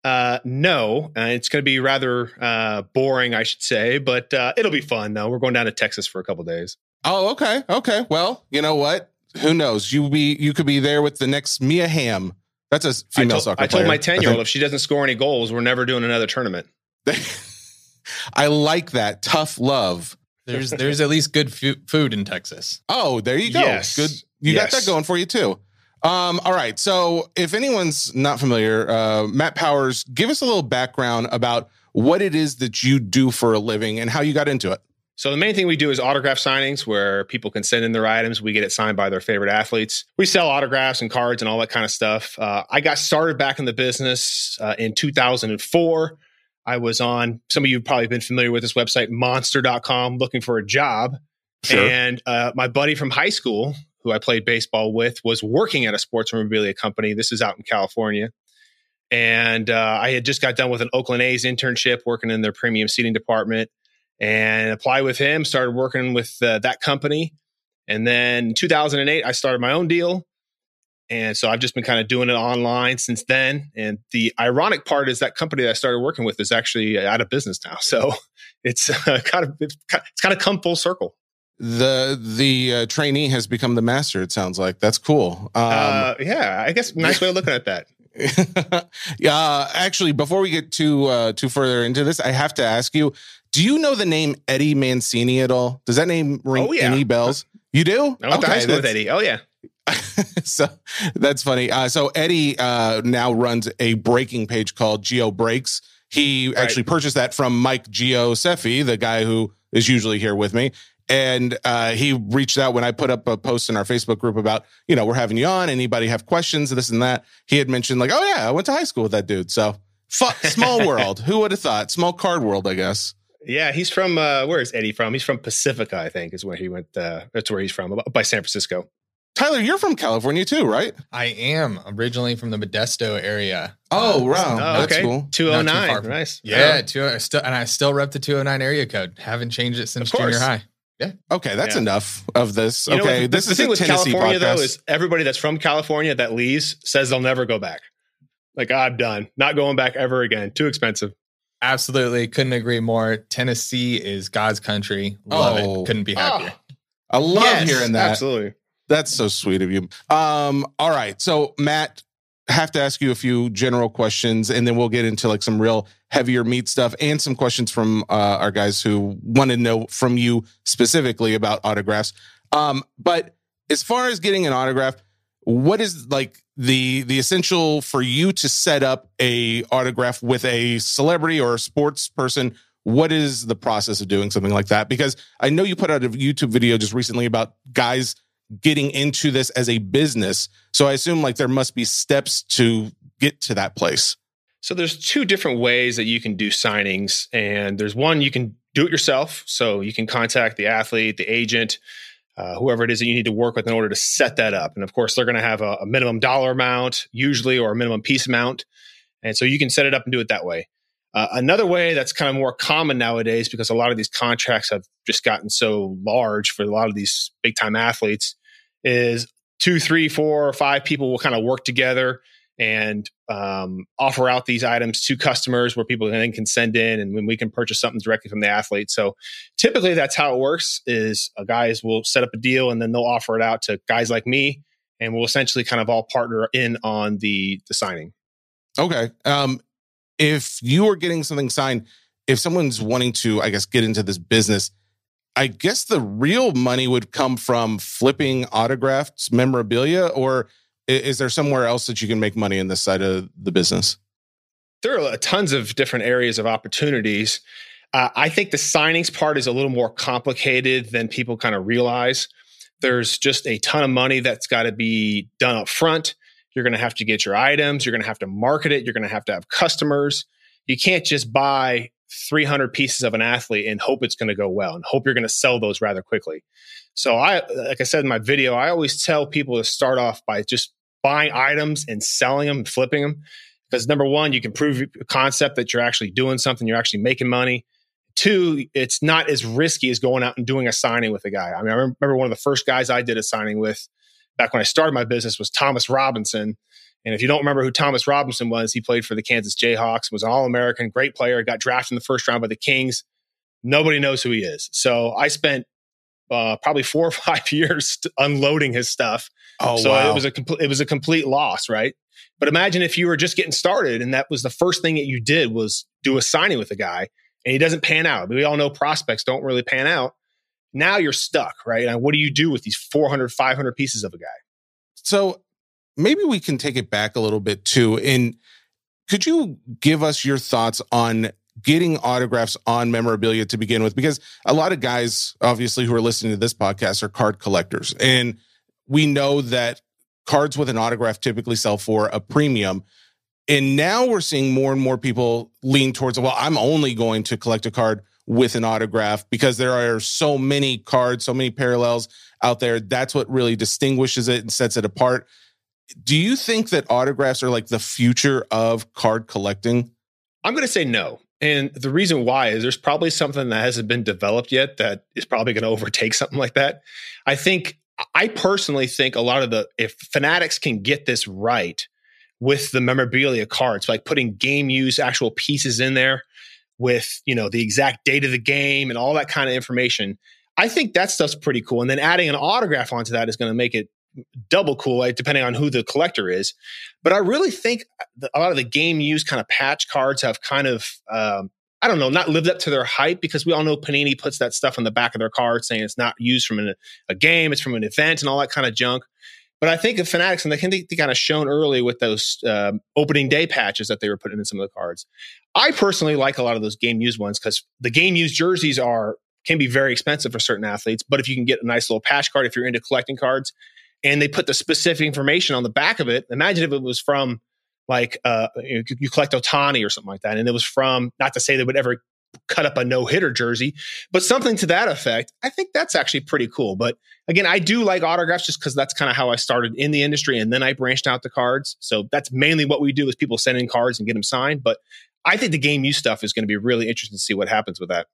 uh, no, uh, it's going to be rather uh, boring, I should say, but uh, it'll be fun, though. We're going down to Texas for a couple days. Oh, okay. Okay. Well, you know what? Who knows? You be you could be there with the next Mia Hamm. That's a female I told, soccer I told player, my 10 year old if she doesn't score any goals, we're never doing another tournament. I like that tough love. There's there's at least good fu- food in Texas. Oh, there you go. Yes. Good. You got that going for you too. Um, all right. So if anyone's not familiar, uh, Matt Powers, give us a little background about what it is that you do for a living and how you got into it. So the main thing we do is autograph signings where people can send in their items. We get it signed by their favorite athletes. We sell autographs and cards and all that kind of stuff. Uh, I got started back in the business uh, in 2004. I was on, some of you have probably been familiar with this website, monster.com, looking for a job. Sure. And uh, my buddy from high school, who I played baseball with, was working at a sports memorabilia company. This is out in California. And uh, I had just got done with an Oakland A's internship working in their premium seating department and applied with him, started working with uh, that company. And then 2008, I started my own deal. And so I've just been kind of doing it online since then. And the ironic part is that company that I started working with is actually out of business now. So it's uh, kind of it's kind of come full circle. The the uh, trainee has become the master. It sounds like that's cool. Um, uh, yeah, I guess nice way of looking at that. yeah, actually, before we get too uh, too further into this, I have to ask you: Do you know the name Eddie Mancini at all? Does that name ring Oh, yeah. any bells? You do? I went to high school with Eddie. Oh yeah, so that's funny. Uh, so Eddie uh, now runs a breaking page called Geo Breaks. He Right. actually purchased that from Mike Gioseffi, the guy who is usually here with me. And uh, he reached out when I put up a post in our Facebook group about, you know, we're having you on. Anybody have questions, this and that? He had mentioned, like, oh, yeah, I went to high school with that dude. So fu- small world. Who would have thought? Small card world, I guess. yeah. He's from uh, where is Eddie from? He's from Pacifica, I think, is where he went. Uh, that's where he's from, by San Francisco. Tylor, you're from California too, right? I am originally from the Modesto area. Oh, Uh, wow. Oh, That's okay, cool. two oh Not too far nine. from- Nice. Yeah, two, I still and I still rep the 209 area code. Haven't changed it since junior high. Yeah. Okay, that's Yeah. enough of this. You okay, what, the, this the is thing a with Tennessee California podcast. though is everybody that's from California that leaves says they'll never go back. Like I'm done, not going back ever again. Too expensive. Absolutely, couldn't agree more. Tennessee is God's country. Love Oh. it. Couldn't be happier. I love Yes, hearing that. Absolutely. That's so sweet of you. Um, all right. So Matt, have to ask you a few general questions and then we'll get into like some real heavier meat stuff and some questions from uh, our guys who want to know from you specifically about autographs. Um, but as far as getting an autograph, what is like the the essential for you to set up a autograph with a celebrity or a sports person? What is the process of doing something like that? Because I know you put out a YouTube video just recently about guys getting into this as a business. So I assume like there must be steps to get to that place. So there's two different ways that you can do signings, and there's one you can do it yourself. So you can contact the athlete, the agent, uh, whoever it is that you need to work with in order to set that up. And of course, they're going to have a, a minimum dollar amount, usually, or a minimum piece amount, and so you can set it up and do it that way. Uh, another way that's kind of more common nowadays because a lot of these contracts have just gotten so large for a lot of these big time athletes is two, three, four, or five people will kind of work together and um, offer out these items to customers where people then can send in and when we can purchase something directly from the athlete. So typically that's how it works is uh, guys will set up a deal and then they'll offer it out to guys like me and we'll essentially kind of all partner in on the the signing. Okay. Um, if you are getting something signed, if someone's wanting to, I guess, get into this business, I guess the real money would come from flipping autographs, memorabilia, or is there somewhere else that you can make money in this side of the business? there are tons of different areas of opportunities. Uh, I think the signings part is a little more complicated than people kind of realize. There's just a ton of money that's got to be done up front. You're going to have to get your items. You're going to have to market it. You're going to have to have customers. You can't just buy 300 pieces of an athlete and hope it's going to go well and hope you're going to sell those rather quickly. So I, like I said in my video, I always tell people to start off by just buying items and selling them and flipping them. Because number one, you can prove your concept that you're actually doing something, you're actually making money. Two, it's not as risky as going out and doing a signing with a guy. I mean, I remember one of the first guys I did a signing with back when I started my business was Thomas Robinson. And if you don't remember who Thomas Robinson was, he played for the Kansas Jayhawks, was an All American, great player, got drafted in the first round by the Kings. Nobody knows who he is. So I spent uh, probably four or five years unloading his stuff. Oh, so wow. it was a compl- it was a complete loss, right? But imagine if you were just getting started and that was the first thing that you did was do a signing with a guy and he doesn't pan out. We all know prospects don't really pan out. Now you're stuck, right? And what do you do with these 400, 500 pieces of a guy? So maybe we can take it back a little bit too. And could you give us your thoughts on getting autographs on memorabilia to begin with? Because a lot of guys, obviously, who are listening to this podcast are card collectors. And we know that cards with an autograph typically sell for a premium. And now we're seeing more and more people lean towards, well, I'm only going to collect a card with an autograph because there are so many cards, so many parallels out there. That's what really distinguishes it and sets it apart. Do you think that autographs are like the future of card collecting? I'm going to say no. And the reason why is there's probably something that hasn't been developed yet that is probably going to overtake something like that. I think, I personally think a lot of the, if Fanatics can get this right with the memorabilia cards, like putting game use actual pieces in there with, you know, the exact date of the game and all that kind of information, I think that stuff's pretty cool. And then adding an autograph onto that is going to make it double cool, right, depending on who the collector is. But I really think a lot of the game use kind of patch cards have kind of, um, I don't know, not lived up to their hype because we all know Panini puts that stuff on the back of their card saying it's not used from an, a game, it's from an event and all that kind of junk. But I think of Fanatics, and they can they, they kind of shown early with those um, opening day patches that they were putting in some of the cards. I personally like a lot of those game used ones because the game used jerseys are can be very expensive for certain athletes. But if you can get a nice little patch card, if you're into collecting cards, and they put the specific information on the back of it. Imagine if it was from like uh, you, you collect Ohtani or something like that, and it was from not to say they would ever cut up a no hitter jersey, but something to that effect. I think that's actually pretty cool. But again, I do like autographs just because that's kind of how I started in the industry, and then I branched out to cards. So that's mainly what we do is people send in cards and get them signed. But I think the game use stuff is going to be really interesting to see what happens with that.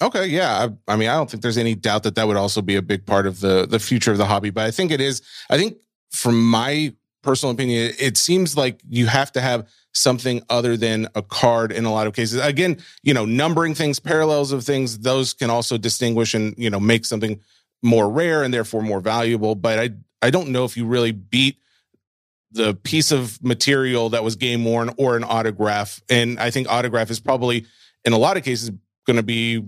Okay, yeah. I, I, mean, I don't think there's any doubt that that would also be a big part of the the future of the hobby. But I think it is. I think, from my personal opinion, it seems like you have to have something other than a card in a lot of cases. Again, you know, numbering things, parallels of things, those can also distinguish and you know make something more rare and therefore more valuable. But I I don't know if you really beat the piece of material that was game worn or an autograph. And I think autograph is probably in a lot of cases going to be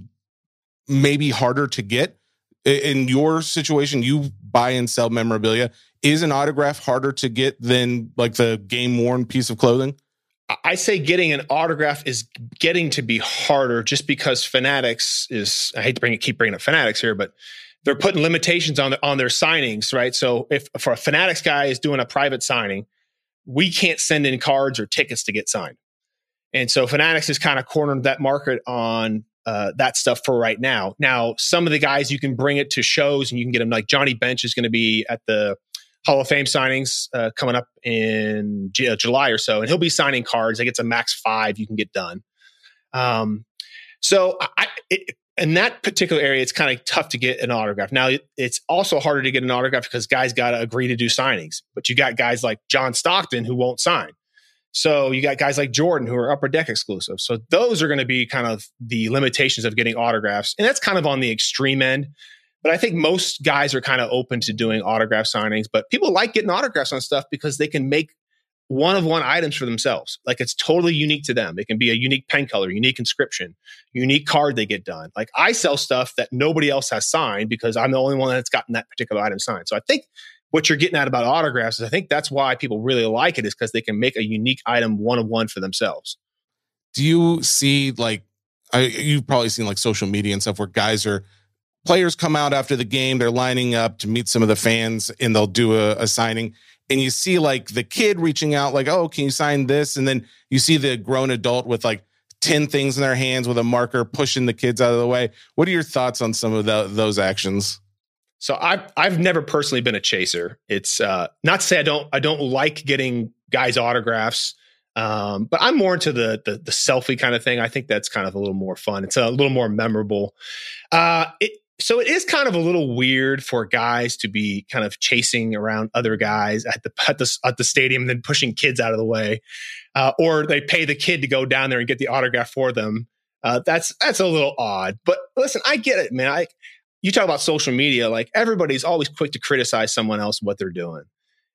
maybe harder to get. In your situation, you buy and sell memorabilia. Is an autograph harder to get than like the game worn piece of clothing? I say getting an autograph is getting to be harder just because Fanatics is. I hate to bring it, keep bringing up Fanatics here, but they're putting limitations on the, on their signings, right? So if for a Fanatics guy is doing a private signing, we can't send in cards or tickets to get signed, and so Fanatics is kind of cornered that market on uh, that stuff for right now. Now, some of the guys you can bring it to shows and you can get them. Like Johnny Bench is going to be at the Hall of Fame signings uh, coming up in J- July or so, and he'll be signing cards. I think it's a max five you can get done. Um, so I, it, in that particular area, it's kind of tough to get an autograph. Now, it, it's also harder to get an autograph because guys got to agree to do signings. But you got guys like John Stockton who won't sign. So you got guys like Jordan who are upper deck exclusive. So those are going to be kind of the limitations of getting autographs. And that's kind of on the extreme end. But I think most guys are kind of open to doing autograph signings. But people like getting autographs on stuff because they can make one of one items for themselves. Like it's totally unique to them. It can be a unique pen color, unique inscription, unique card they get done. Like I sell stuff that nobody else has signed because I'm the only one that's gotten that particular item signed. So I think what you're getting at about autographs is I think that's why people really like it is because they can make a unique item one of one for themselves. Do you see like I, you've probably seen like social media and stuff where guys are players come out after the game, they're lining up to meet some of the fans and they'll do a, a signing and you see like the kid reaching out, like, oh, can you sign this? And then you see the grown adult with like 10 things in their hands with a marker pushing the kids out of the way. What are your thoughts on some of the, those actions? So I've I've never personally been a chaser. It's uh, not to say I don't I don't like getting guys autographs, um, but I'm more into the, the, the selfie kind of thing. I think that's kind of a little more fun. It's a little more memorable. Uh, it, so it is kind of a little weird for guys to be kind of chasing around other guys at the at the at the stadium and then pushing kids out of the way, uh, or they pay the kid to go down there and get the autograph for them. Uh, that's that's a little odd. But listen, I get it, man. I you talk about social media, like everybody's always quick to criticize someone else what they're doing.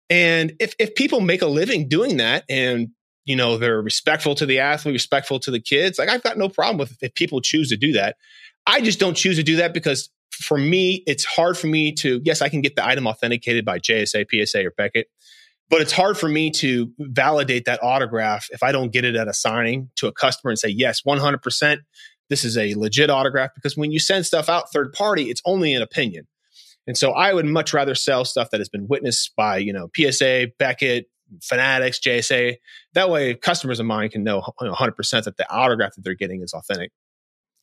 And if if people make a living doing that and you know they're respectful to the athlete, respectful to the kids, like I've got no problem with if people choose to do that. I just don't choose to do that because for me, it's hard for me to yes, I can get the item authenticated by JSA, PSA, or Beckett, but it's hard for me to validate that autograph if I don't get it at a signing to a customer and say, yes, 100% this is a legit autograph because when you send stuff out third party, it's only an opinion. And so I would much rather sell stuff that has been witnessed by, you know, PSA, Beckett, Fanatics, JSA. That way customers of mine can know 100% that the autograph that they're getting is authentic.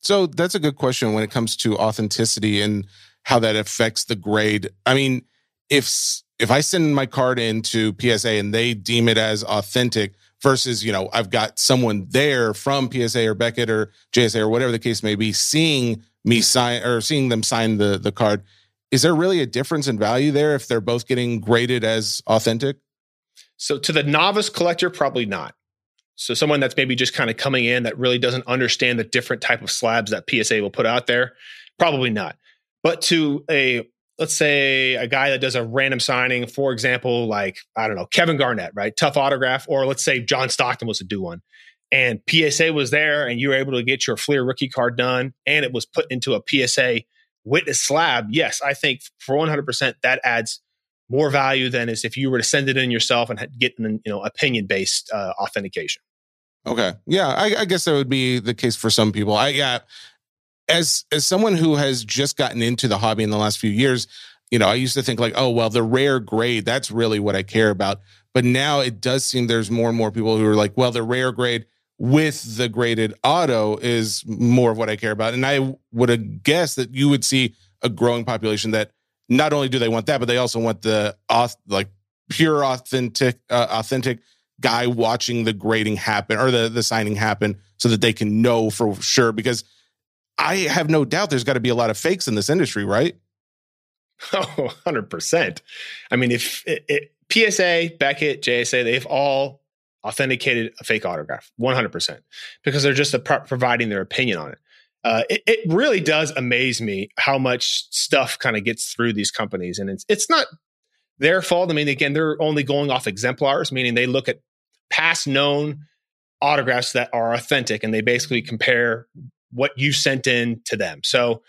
So that's a good question when it comes to authenticity and how that affects the grade. I mean, if if I send my card into PSA and they deem it as authentic, versus, you know, I've got someone there from PSA or Beckett or JSA or whatever the case may be, seeing me sign or seeing them sign the the card. Is there really a difference in value there if they're both getting graded as authentic? So to the novice collector, probably not. So someone that's maybe just kind of coming in that really doesn't understand the different type of slabs that PSA will put out there, probably not. But to a let's say a guy that does a random signing, for example, like, I don't know, Kevin Garnett, right? Tough autograph. Or let's say John Stockton was to do one and PSA was there and you were able to get your Fleer rookie card done and it was put into a PSA witness slab. Yes, I think for 100% that adds more value than is if you were to send it in yourself and get an you know opinion based uh, authentication. Okay, yeah, I, I, guess that would be the case for some people. I yeah, as as someone who has just gotten into the hobby in the last few years, you know, I used to think like, oh well, the rare grade, that's really what I care about. But now it does seem there's more and more people who are like, well, the rare grade with the graded auto is more of what I care about. And I would have guessed that you would see a growing population that not only do they want that, but they also want the like pure authentic uh, authentic guy watching the grading happen or the the signing happen so that they can know for sure because I have no doubt there's got to be a lot of fakes in this industry, right? Oh, 100%. I mean, if it, it, PSA, Beckett, JSA, they've all authenticated a fake autograph 100% because they're just pro- providing their opinion on it. Uh, it. It really does amaze me how much stuff kind of gets through these companies. And it's, it's not their fault. I mean, again, they're only going off exemplars, meaning they look at past known autographs that are authentic and they basically compare what you sent in to them. So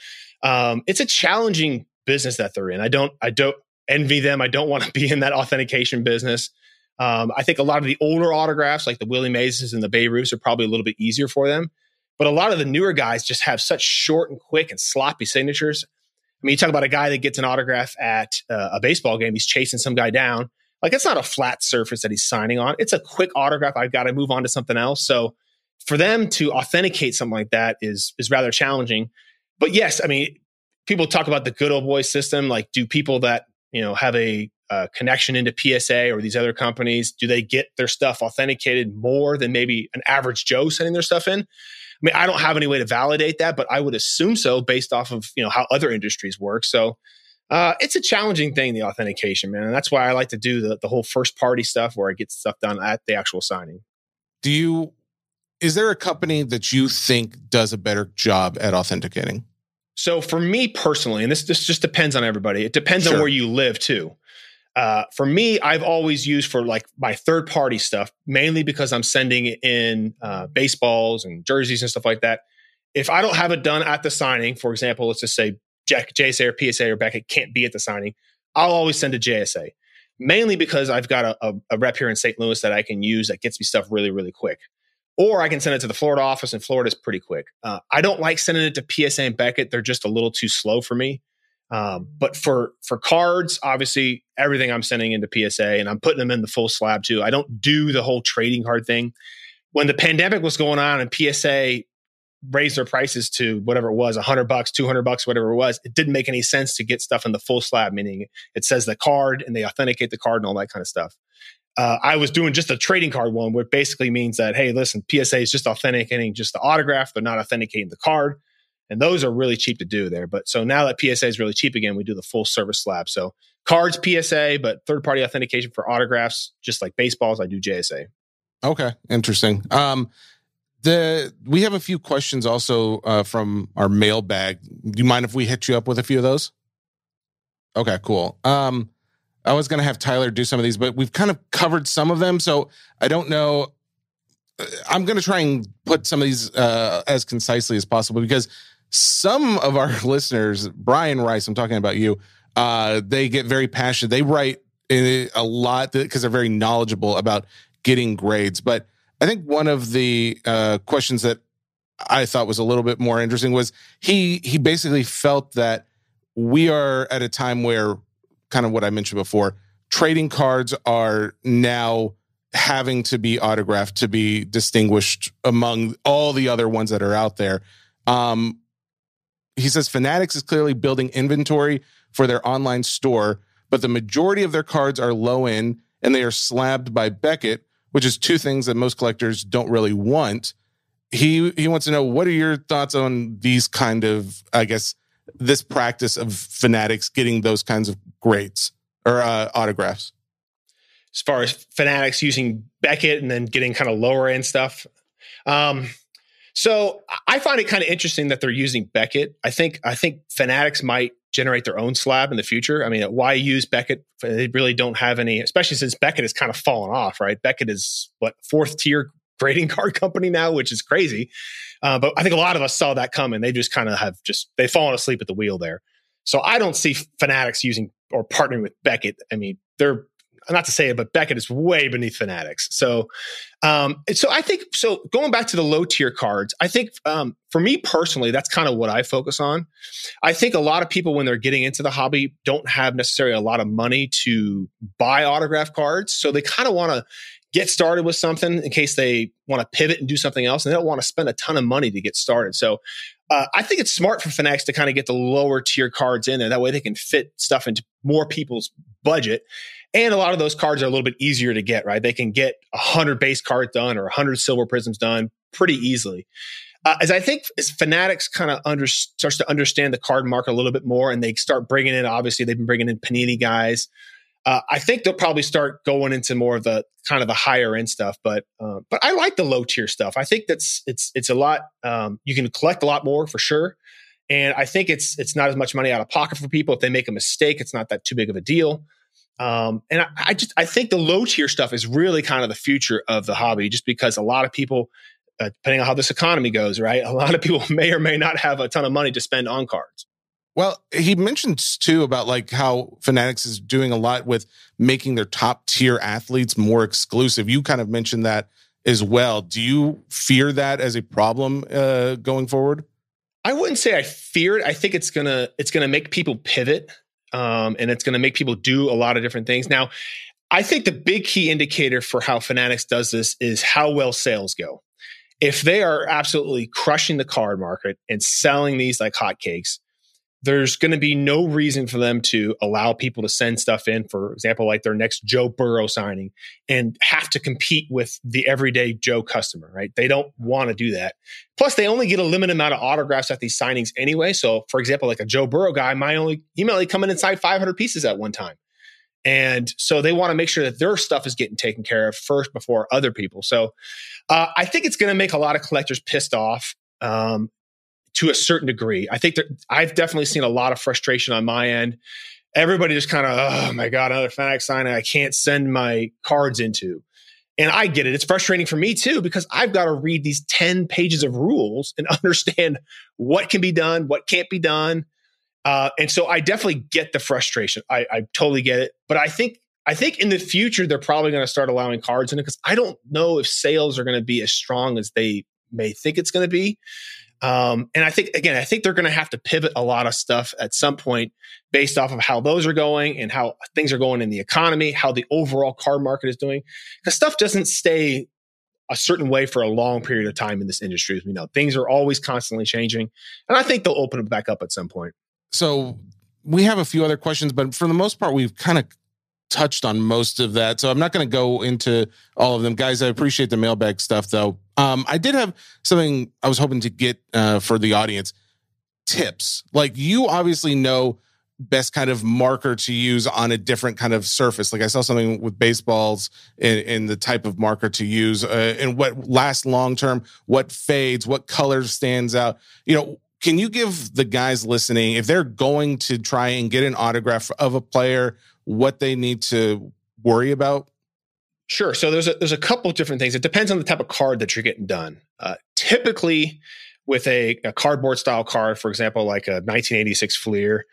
um, it's a challenging business that they're in. I don't I don't envy them. I don't want to be in that authentication business. Um, I think a lot of the older autographs, like the Willie Mays and the Babe Ruths, are probably a little bit easier for them. But a lot of the newer guys just have such short and quick and sloppy signatures. I mean, you talk about a guy that gets an autograph at uh, a baseball game, he's chasing some guy down. Like it's not a flat surface that he's signing on. It's a quick autograph. I've got to move on to something else. So for them to authenticate something like that is is rather challenging. But yes, I mean, people talk about the good old boy system. Like, do people that you know have a connection into PSA or these other companies, do they get their stuff authenticated more than maybe an average Joe sending their stuff in? I mean, I don't have any way to validate that, but I would assume so based off of you know how other industries work. So uh, it's a challenging thing, the authentication, man, and that's why I like to do the the whole first party stuff where I get stuff done at the actual signing. Do you is there a company that you think does a better job at authenticating? So for me personally, and this this just depends on everybody. It depends sure. on where you live too. Uh, for me, I've always used for like my third party stuff, mainly because I'm sending in uh, baseballs and jerseys and stuff like that. If I don't have it done at the signing, for example, let's just say Jack, JSA or PSA or Beckett can't be at the signing, I'll always send a JSA, mainly because I've got a, a, a rep here in St. Louis that I can use that gets me stuff really, really quick or I can send it to the Florida office, and Florida's pretty quick. Uh, I don't like sending it to PSA and Beckett; they're just a little too slow for me. Um, but for for cards, obviously everything I'm sending into PSA and I'm putting them in the full slab too. I don't do the whole trading card thing. When the pandemic was going on and PSA raised their prices to whatever it was, 100 bucks, 200 bucks, whatever it was, it didn't make any sense to get stuff in the full slab, meaning it says the card and they authenticate the card and all that kind of stuff. Uh, I was doing just a trading card one, which basically means that, hey, listen, PSA is just authenticating just the autograph. They're not authenticating the card. And those are really cheap to do there. But so now that PSA is really cheap again, we do the full service slab. So cards, PSA, but third party authentication for autographs, just like baseballs, I do JSA. Okay, interesting. Um, the we have a few questions also uh, from our mailbag. Do you mind if we hit you up with a few of those? Okay, cool. Um, I was going to have Tylor do some of these, but we've kind of covered some of them, so I don't know. I'm going to try and put some of these uh, as concisely as possible because some of our listeners, Brian Rice, I'm talking about you, uh, they get very passionate. They write a lot because they're very knowledgeable about getting grades. But I think one of the uh, questions that I thought was a little bit more interesting was he he basically felt that we are at a time where kind of what I mentioned before, trading cards are now having to be autographed to be distinguished among all the other ones that are out there. Um, he says Fanatics is clearly building inventory for their online store, but the majority of their cards are low end and they are slabbed by Beckett, which is two things that most collectors don't really want. He he wants to know what are your thoughts on these kind of I guess this practice of Fanatics getting those kinds of grades or uh, autographs. As far as Fanatics using Beckett and then getting kind of lower end stuff. Um, so I find it kind of interesting that they're using Beckett. I think I think Fanatics might generate their own slab in the future. I mean, why use Beckett? They really don't have any, especially since Beckett has kind of fallen off, right? Beckett is what fourth tier grading card company now, which is crazy. Uh, but I think a lot of us saw that coming. They just kind of have just they've fallen asleep at the wheel there. So I don't see Fanatics using or partnering with Beckett. I mean, they're not to say it, but Beckett is way beneath Fanatics. So, um, so I think so. Going back to the low tier cards, I think um, for me personally, that's kind of what I focus on. I think a lot of people when they're getting into the hobby don't have necessarily a lot of money to buy autograph cards, so they kind of want to get started with something in case they want to pivot and do something else, and they don't want to spend a ton of money to get started. So. Uh, I think it's smart for Fanatics to kind of get the lower tier cards in there. That way they can fit stuff into more people's budget. And a lot of those cards are a little bit easier to get, right? They can get 100 base cards done or 100 silver prisms done pretty easily. Uh, as I think as Fanatics kind of under, starts to understand the card market a little bit more and they start bringing in, obviously, they've been bringing in Panini guys. Uh, I think they'll probably start going into more of the kind of the higher end stuff, but uh, but I like the low tier stuff. I think that's it's it's a lot. Um, you can collect a lot more for sure, and I think it's it's not as much money out of pocket for people. If they make a mistake, it's not that too big of a deal. Um, and I, I, just I think the low tier stuff is really kind of the future of the hobby, just because a lot of people, uh, depending on how this economy goes, right, a lot of people may or may not have a ton of money to spend on cards. Well, he mentions too about like how Fanatics is doing a lot with making their top tier athletes more exclusive. You kind of mentioned that as well. Do you fear that as a problem uh, going forward? I wouldn't say I fear it. I think it's gonna it's gonna make people pivot um, and it's going to make people do a lot of different things. Now, I think the big key indicator for how Fanatics does this is how well sales go. If they are absolutely crushing the card market and selling these like hotcakes, there's going to be no reason for them to allow people to send stuff in, for example, like their next Joe Burrow signing and have to compete with the everyday Joe customer, right? They don't want to do that. Plus, they only get a limited amount of autographs at these signings anyway. So, for example, like a Joe Burrow guy might only, he might only come in inside 500 pieces at one time. And so they want to make sure that their stuff is getting taken care of first before other people. So uh, I think it's going to make a lot of collectors pissed off. Um, to a certain degree. I think that I've definitely seen a lot of frustration on my end. Everybody just kind of, oh my God, another Fanatic sign I can't send my cards into. And I get it. It's frustrating for me too, because I've got to read these 10 pages of rules and understand what can be done, what can't be done. Uh, and so I definitely get the frustration. I, I totally get it. But I think I think in the future they're probably going to start allowing cards in it because I don't know if sales are going to be as strong as they may think it's going to be. Um, and I think again, I think they're going to have to pivot a lot of stuff at some point based off of how those are going and how things are going in the economy, how the overall car market is doing. Because stuff doesn't stay a certain way for a long period of time in this industry, as we know. Things are always constantly changing, and I think they'll open it back up at some point. So we have a few other questions, but for the most part, we've kind of touched on most of that. So I'm not going to go into all of them. Guys, I appreciate the mailbag stuff though. Um, I did have something I was hoping to get uh, for the audience tips. Like you obviously know best kind of marker to use on a different kind of surface. Like I saw something with baseballs in, in the type of marker to use uh, and what lasts long term, what fades, what color stands out. You know, can you give the guys listening, if they're going to try and get an autograph of a player, what they need to worry about? Sure. So there's a there's a couple of different things. It depends on the type of card that you're getting done. Uh, typically, with a, a, cardboard style card, for example, like a 1986 Fleer,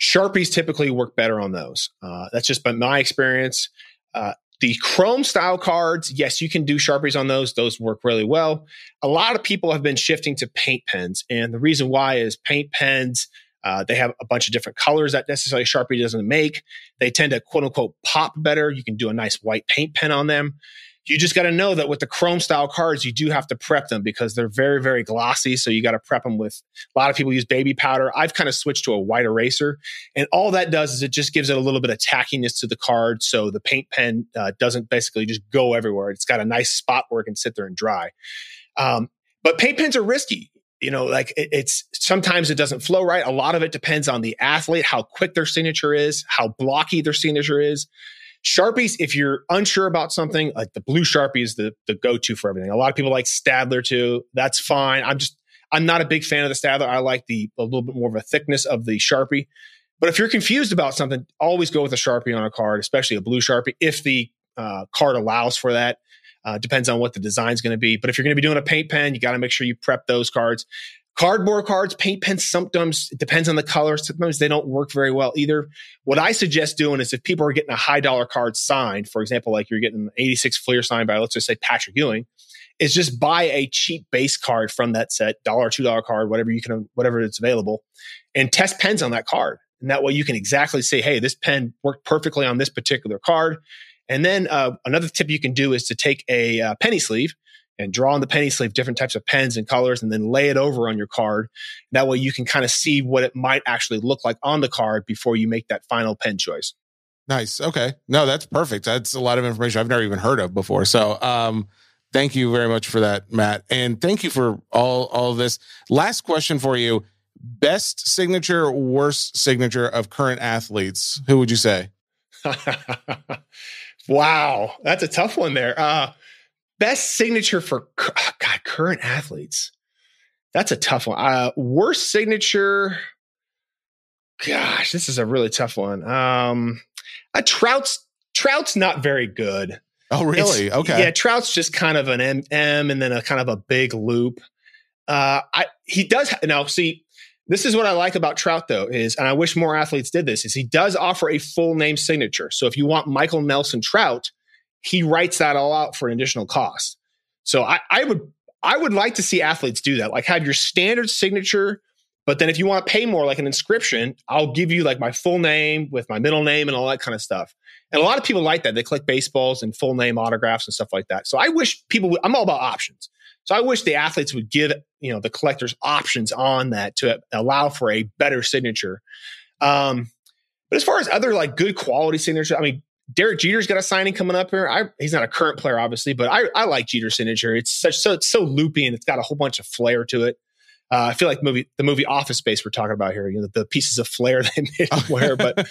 Sharpies typically work better on those. Uh, that's just been my experience. Uh, the Chrome style cards, yes, you can do Sharpies on those. Those work really well. A lot of people have been shifting to paint pens. And the reason why is paint pens, uh, they have a bunch of different colors that necessarily Sharpie doesn't make. They tend to quote unquote pop better. You can do a nice white paint pen on them you just got to know that with the chrome style cards, you do have to prep them because they're very, very glossy. So you got to prep them with a lot of people use baby powder. I've kind of switched to a white eraser. And all that does is it just gives it a little bit of tackiness to the card. So the paint pen uh, doesn't basically just go everywhere. It's got a nice spot where it can sit there and dry. Um, but paint pens are risky you know, like it, it's sometimes it doesn't flow right. A lot of it depends on the athlete, how quick their signature is, how blocky their signature is. Sharpies, if you're unsure about something, like the blue Sharpie is the, the go to for everything. A lot of people like Staedtler too. That's fine. I'm just, I'm not a big fan of the Staedtler. I like the a little bit more of a thickness of the Sharpie. But if you're confused about something, always go with a Sharpie on a card, especially a blue Sharpie, if the uh, card allows for that. Uh, depends on what the design is going to be. But if you're going to be doing a paint pen, you got to make sure you prep those cards. Cardboard cards, paint pens, sometimes it depends on the color. Sometimes they don't work very well either. What I suggest doing is if people are getting a high dollar card signed, for example, like you're getting an 86 Fleer signed by, let's just say Patrick Ewing, is just buy a cheap base card from that set, dollar, two dollar card, whatever you can, whatever it's available, and test pens on that card. And that way you can exactly say, hey, this pen worked perfectly on this particular card. And then uh, another tip you can do is to take a uh, penny sleeve and draw on the penny sleeve different types of pens and colors and then lay it over on your card. That way you can kind of see what it might actually look like on the card before you make that final pen choice. Nice. Okay. No, that's perfect. That's a lot of information I've never even heard of before. So, um, thank you very much for that, Matt. And thank you for all, all of this. Last question for you. Best signature, worst signature of current athletes. Who would you say? wow. That's a tough one there. Uh, Best signature for God current athletes. That's a tough one. Uh, worst signature. Gosh, this is a really tough one. Um, a Trout's Trout's not very good. Oh, really? It's, okay. Yeah, Trout's just kind of an M, M and then a kind of a big loop. Uh, I he does now. See, this is what I like about Trout though is, and I wish more athletes did this. Is he does offer a full name signature. So if you want Michael Nelson Trout, he writes that all out for an additional cost. So I, I would I would like to see athletes do that. Like have your standard signature, but then if you want to pay more, like an inscription, I'll give you like my full name with my middle name and all that kind of stuff. And a lot of people like that. They collect baseballs and full name autographs and stuff like that. So I wish people would, I'm all about options. So I wish the athletes would give, you know, the collectors options on that to allow for a better signature. Um, but as far as other like good quality signatures, I mean, Derek Jeter's got a signing coming up here. I, he's not a current player, obviously, but I, I like Jeter's signature. It's such so it's so loopy and it's got a whole bunch of flair to it. Uh, I feel like movie the movie Office Space we're talking about here. You know the pieces of flair they made him wear, but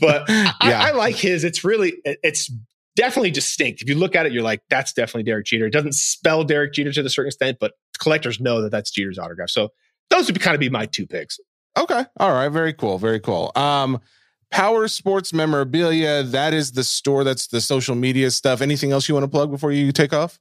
but yeah. I, I, like his. It's really it's definitely distinct. If you look at it, you're like that's definitely Derek Jeter. It doesn't spell Derek Jeter to a certain extent, but collectors know that that's Jeter's autograph. So those would be kind of be my two picks. Okay, all right, very cool, very cool. Um, Powers Sports Memorabilia. That is the store. That's the social media stuff. Anything else you want to plug before you take off?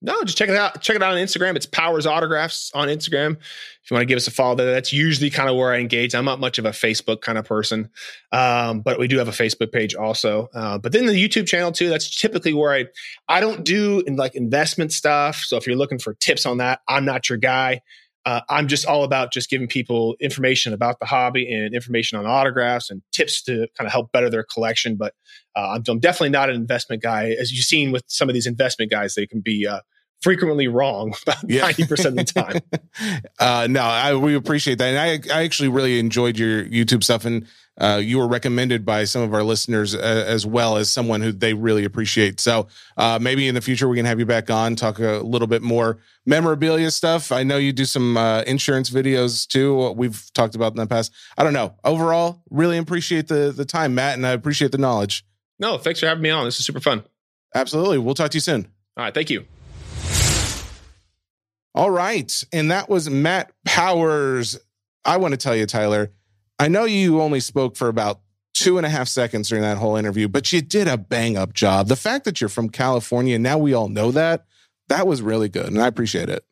No, just check it out. Check it out on Instagram. It's Powers Autographs on Instagram. If you want to give us a follow there, that's usually kind of where I engage. I'm not much of a Facebook kind of person, um, but we do have a Facebook page also. Uh, but then the YouTube channel too. That's typically where I I don't do in like investment stuff. So if you're looking for tips on that, I'm not your guy. Uh, I'm just all about just giving people information about the hobby and information on autographs and tips to kind of help better their collection. But uh, I'm, I'm, definitely not an investment guy. As you've seen with some of these investment guys, they can be uh, frequently wrong about Yeah. 90% of the time. uh, no, I we appreciate that, and I I actually really enjoyed your YouTube stuff, and uh, you were recommended by some of our listeners uh, as well as someone who they really appreciate. So uh, maybe in the future we can have you back on talk a little bit more memorabilia stuff. I know you do some uh, insurance videos too. We've talked about in the past. I don't know. Overall, really appreciate the the time, Matt, and I appreciate the knowledge. No, thanks for having me on. This is super fun. Absolutely. We'll talk to you soon. All right. Thank you. All right. And that was Matt Powers. I want to tell you, Tylor, I know you only spoke for about two and a half seconds during that whole interview, but you did a bang up job. The fact that you're from California, now we all know that, that was really good. And I appreciate it.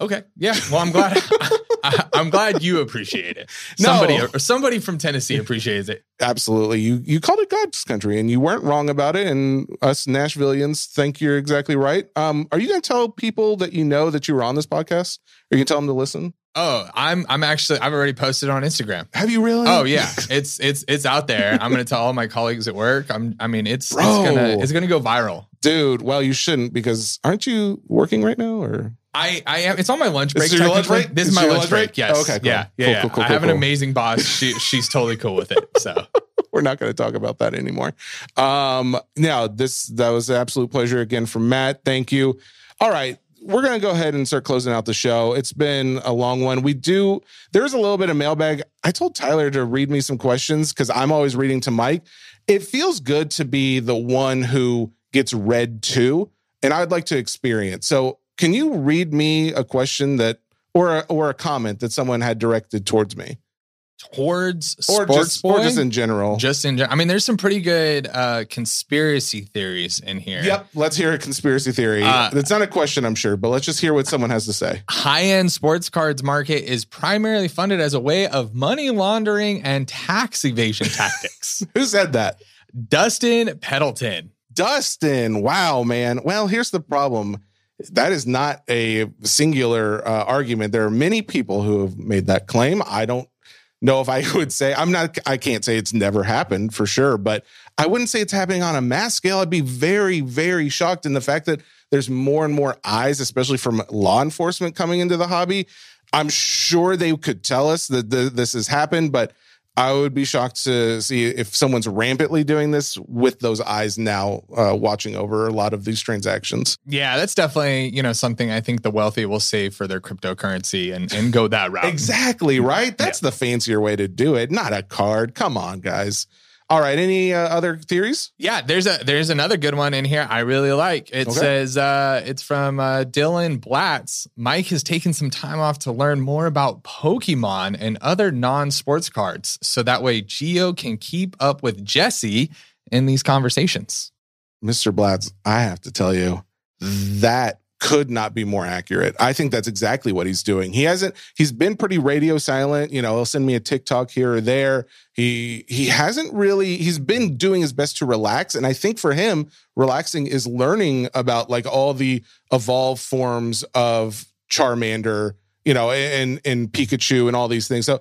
Okay. Yeah. Well, I'm glad. I, am glad you appreciate it. No. Somebody, or somebody from Tennessee appreciates it. Absolutely. You you called it God's country and you weren't wrong about it. And us Nashvilleians think you're exactly right. Um, are you gonna tell people that you know that you were on this podcast? Or you can tell them to listen? Oh, I'm I'm actually I've already posted on Instagram. Have you really? Oh yeah, it's it's it's out there. I'm gonna tell all my colleagues at work. I'm I mean it's Bro. it's gonna it's gonna go viral. Dude, well, you shouldn't because aren't you working right now or I I am. It's on my lunch break. This is your lunch break? This This is my lunch break. break? Yes. Okay, cool. Yeah. Yeah. Cool, yeah. cool, cool, I have an amazing boss. She she's totally cool with it. So we're not going to talk about that anymore. Um, now this that was an absolute pleasure again from Matt. Thank you. All right, we're going to go ahead and start closing out the show. It's been a long one. We do there's a little bit of mailbag. I told Tylor to read me some questions because I'm always reading to Mike. It feels good to be the one who gets read to, and I'd like to experience. So, can you read me a question that or a, or a comment that someone had directed towards me, towards or sports just boy, or just in general? just in gen- I mean, there's some pretty good uh conspiracy theories in here. Yep. Let's hear a conspiracy theory. Uh, it's not a question, I'm sure, but let's just hear what someone has to say. high-end sports cards market is primarily funded as a way of money laundering and tax evasion tactics. Who said that? Dustin Peddleton. Dustin. Wow, man. Well, here's the problem. That is not a singular uh, argument. There are many people who have made that claim. I don't know if I would say I'm not. I can't say it's never happened for sure, but I wouldn't say it's happening on a mass scale. I'd be very, very shocked in the fact that there's more and more eyes, especially from law enforcement, coming into the hobby. I'm sure they could tell us that the, this has happened, but I would be shocked to see if someone's rampantly doing this with those eyes now uh, watching over a lot of these transactions. Yeah, that's definitely, you know, something I think the wealthy will save for their cryptocurrency and, and go that route. Exactly, right? That's the fancier way to do it, not a card. Come on, guys. All right, any uh, other theories? Yeah, there's a there's another good one in here I really like. It Okay. says uh it's from uh Dylan Blatz. Mike has taken some time off to learn more about Pokemon and other non-sports cards so that way Gio can keep up with Jesse in these conversations. Mr. Blatz, I have to tell you, that could not be more accurate. I think that's exactly what he's doing. He hasn't he's been pretty radio silent, you know, he'll send me a TikTok here or there. He he hasn't really he's been doing his best to relax and I think for him relaxing is learning about like all the evolved forms of Charmander, you know, and and Pikachu and all these things. So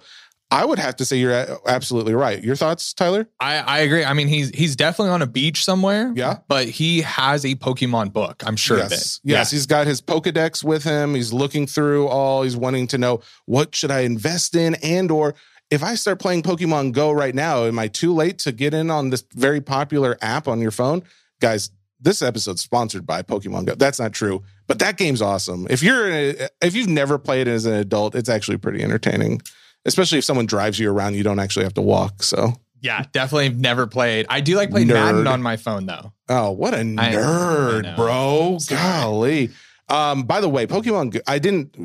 I would have to say you're absolutely right. Your thoughts, Tylor? I, I agree. I mean, he's he's definitely on a beach somewhere. Yeah. But he has a Pokemon book. I'm sure of it. yes. Yes, he's got his Pokedex with him. He's looking through all. He's wanting to know what should I invest in, and or if I start playing Pokemon Go right now, am I too late to get in on this very popular app on your phone, guys? This episode's sponsored by Pokemon Go. That's not true, but that game's awesome. If you're if you've never played it as an adult, it's actually pretty entertaining. Especially if someone drives you around, you don't actually have to walk. So, Yeah, definitely never played. I do like playing Nerd. Madden on my phone though. Oh, what a nerd, know. bro. Sorry. Golly. Um, by the way, Pokemon, Go- I didn't,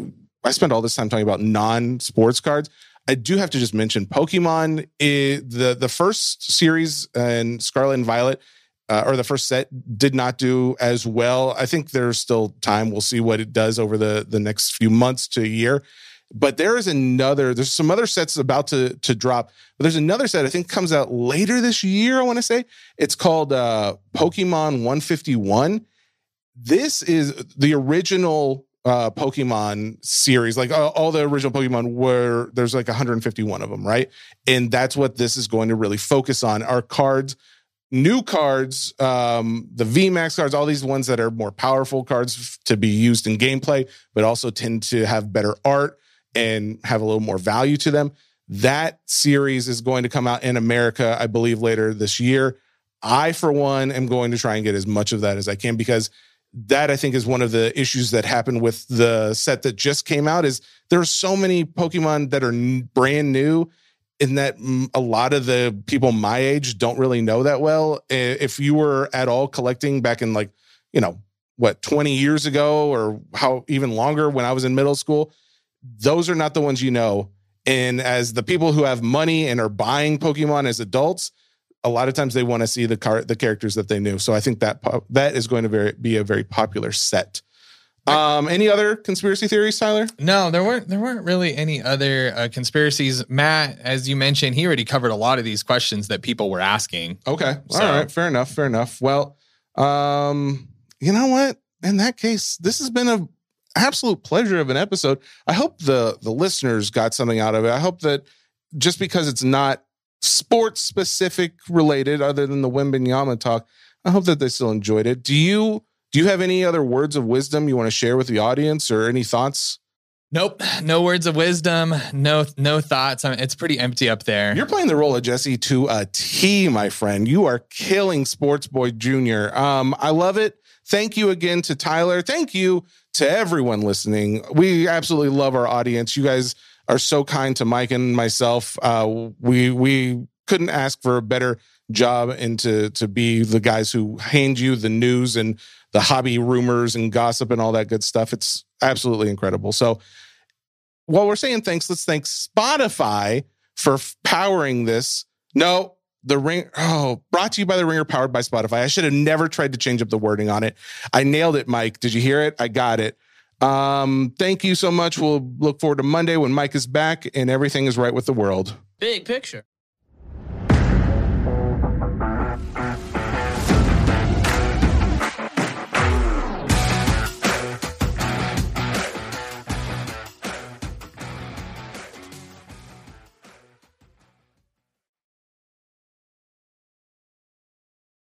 I spent all this time talking about non sports cards. I do have to just mention Pokemon, i- the, the first series and Scarlet and Violet, uh, or the first set did not do as well. I think there's still time. We'll see what it does over the, the next few months to a year. But there is another, there's some other sets about to, to drop. But there's another set I think comes out later this year, I want to say. It's called uh, Pokemon 151. This is the original uh, Pokemon series, like all, all the original Pokemon, were there's like 151 of them, right? And that's what this is going to really focus on. Our cards, new cards, um, the VMAX cards, all these ones that are more powerful cards to be used in gameplay, but also tend to have better art and have a little more value to them. That series is going to come out in America, I believe, later this year. I, for one, am going to try and get as much of that as I can because that I think is one of the issues that happened with the set that just came out is there's so many Pokemon that are brand new in that mm, a lot of the people my age don't really know that well. If you were at all collecting back in like, you know, what, 20 years ago or how even longer when I was in middle school, those are not the ones you know. And as the people who have money and are buying Pokemon as adults, a lot of times they want to see the car the characters that they knew. So I think that po- that is going to very, be a very popular set. Um, any other conspiracy theories, Tylor? No, there weren't. There weren't really any other uh, conspiracies. Matt, as you mentioned, he already covered a lot of these questions that people were asking. Okay. So- All right. Fair enough. Fair enough. Well, um, you know what? In that case, this has been a absolute pleasure of an episode. I hope the the listeners got something out of it. I hope that just because it's not sports specific related, other than the Wembanyama talk, I hope that they still enjoyed it. Do you do you have any other words of wisdom you want to share with the audience or any thoughts? Nope, no words of wisdom, no no thoughts. I mean, it's pretty empty up there. You're playing the role of Jesse to a T, my friend. You are killing Sports Boy Jr. Um, I love it. Thank you again to Tylor. Thank you to everyone listening. We absolutely love our audience. You guys are so kind to Mike and myself. Uh, we we couldn't ask for a better job and to to be the guys who hand you the news and the hobby rumors and gossip and all that good stuff. It's absolutely incredible. So while we're saying thanks, let's thank Spotify for powering this. No, the ring. Oh, brought to you by the Ringer, powered by Spotify. I should have never tried to change up the wording on it. I nailed it, Mike. Did you hear it? I got it. Um, thank you so much. We'll look forward to Monday when Mike is back and everything is right with the world. Big picture.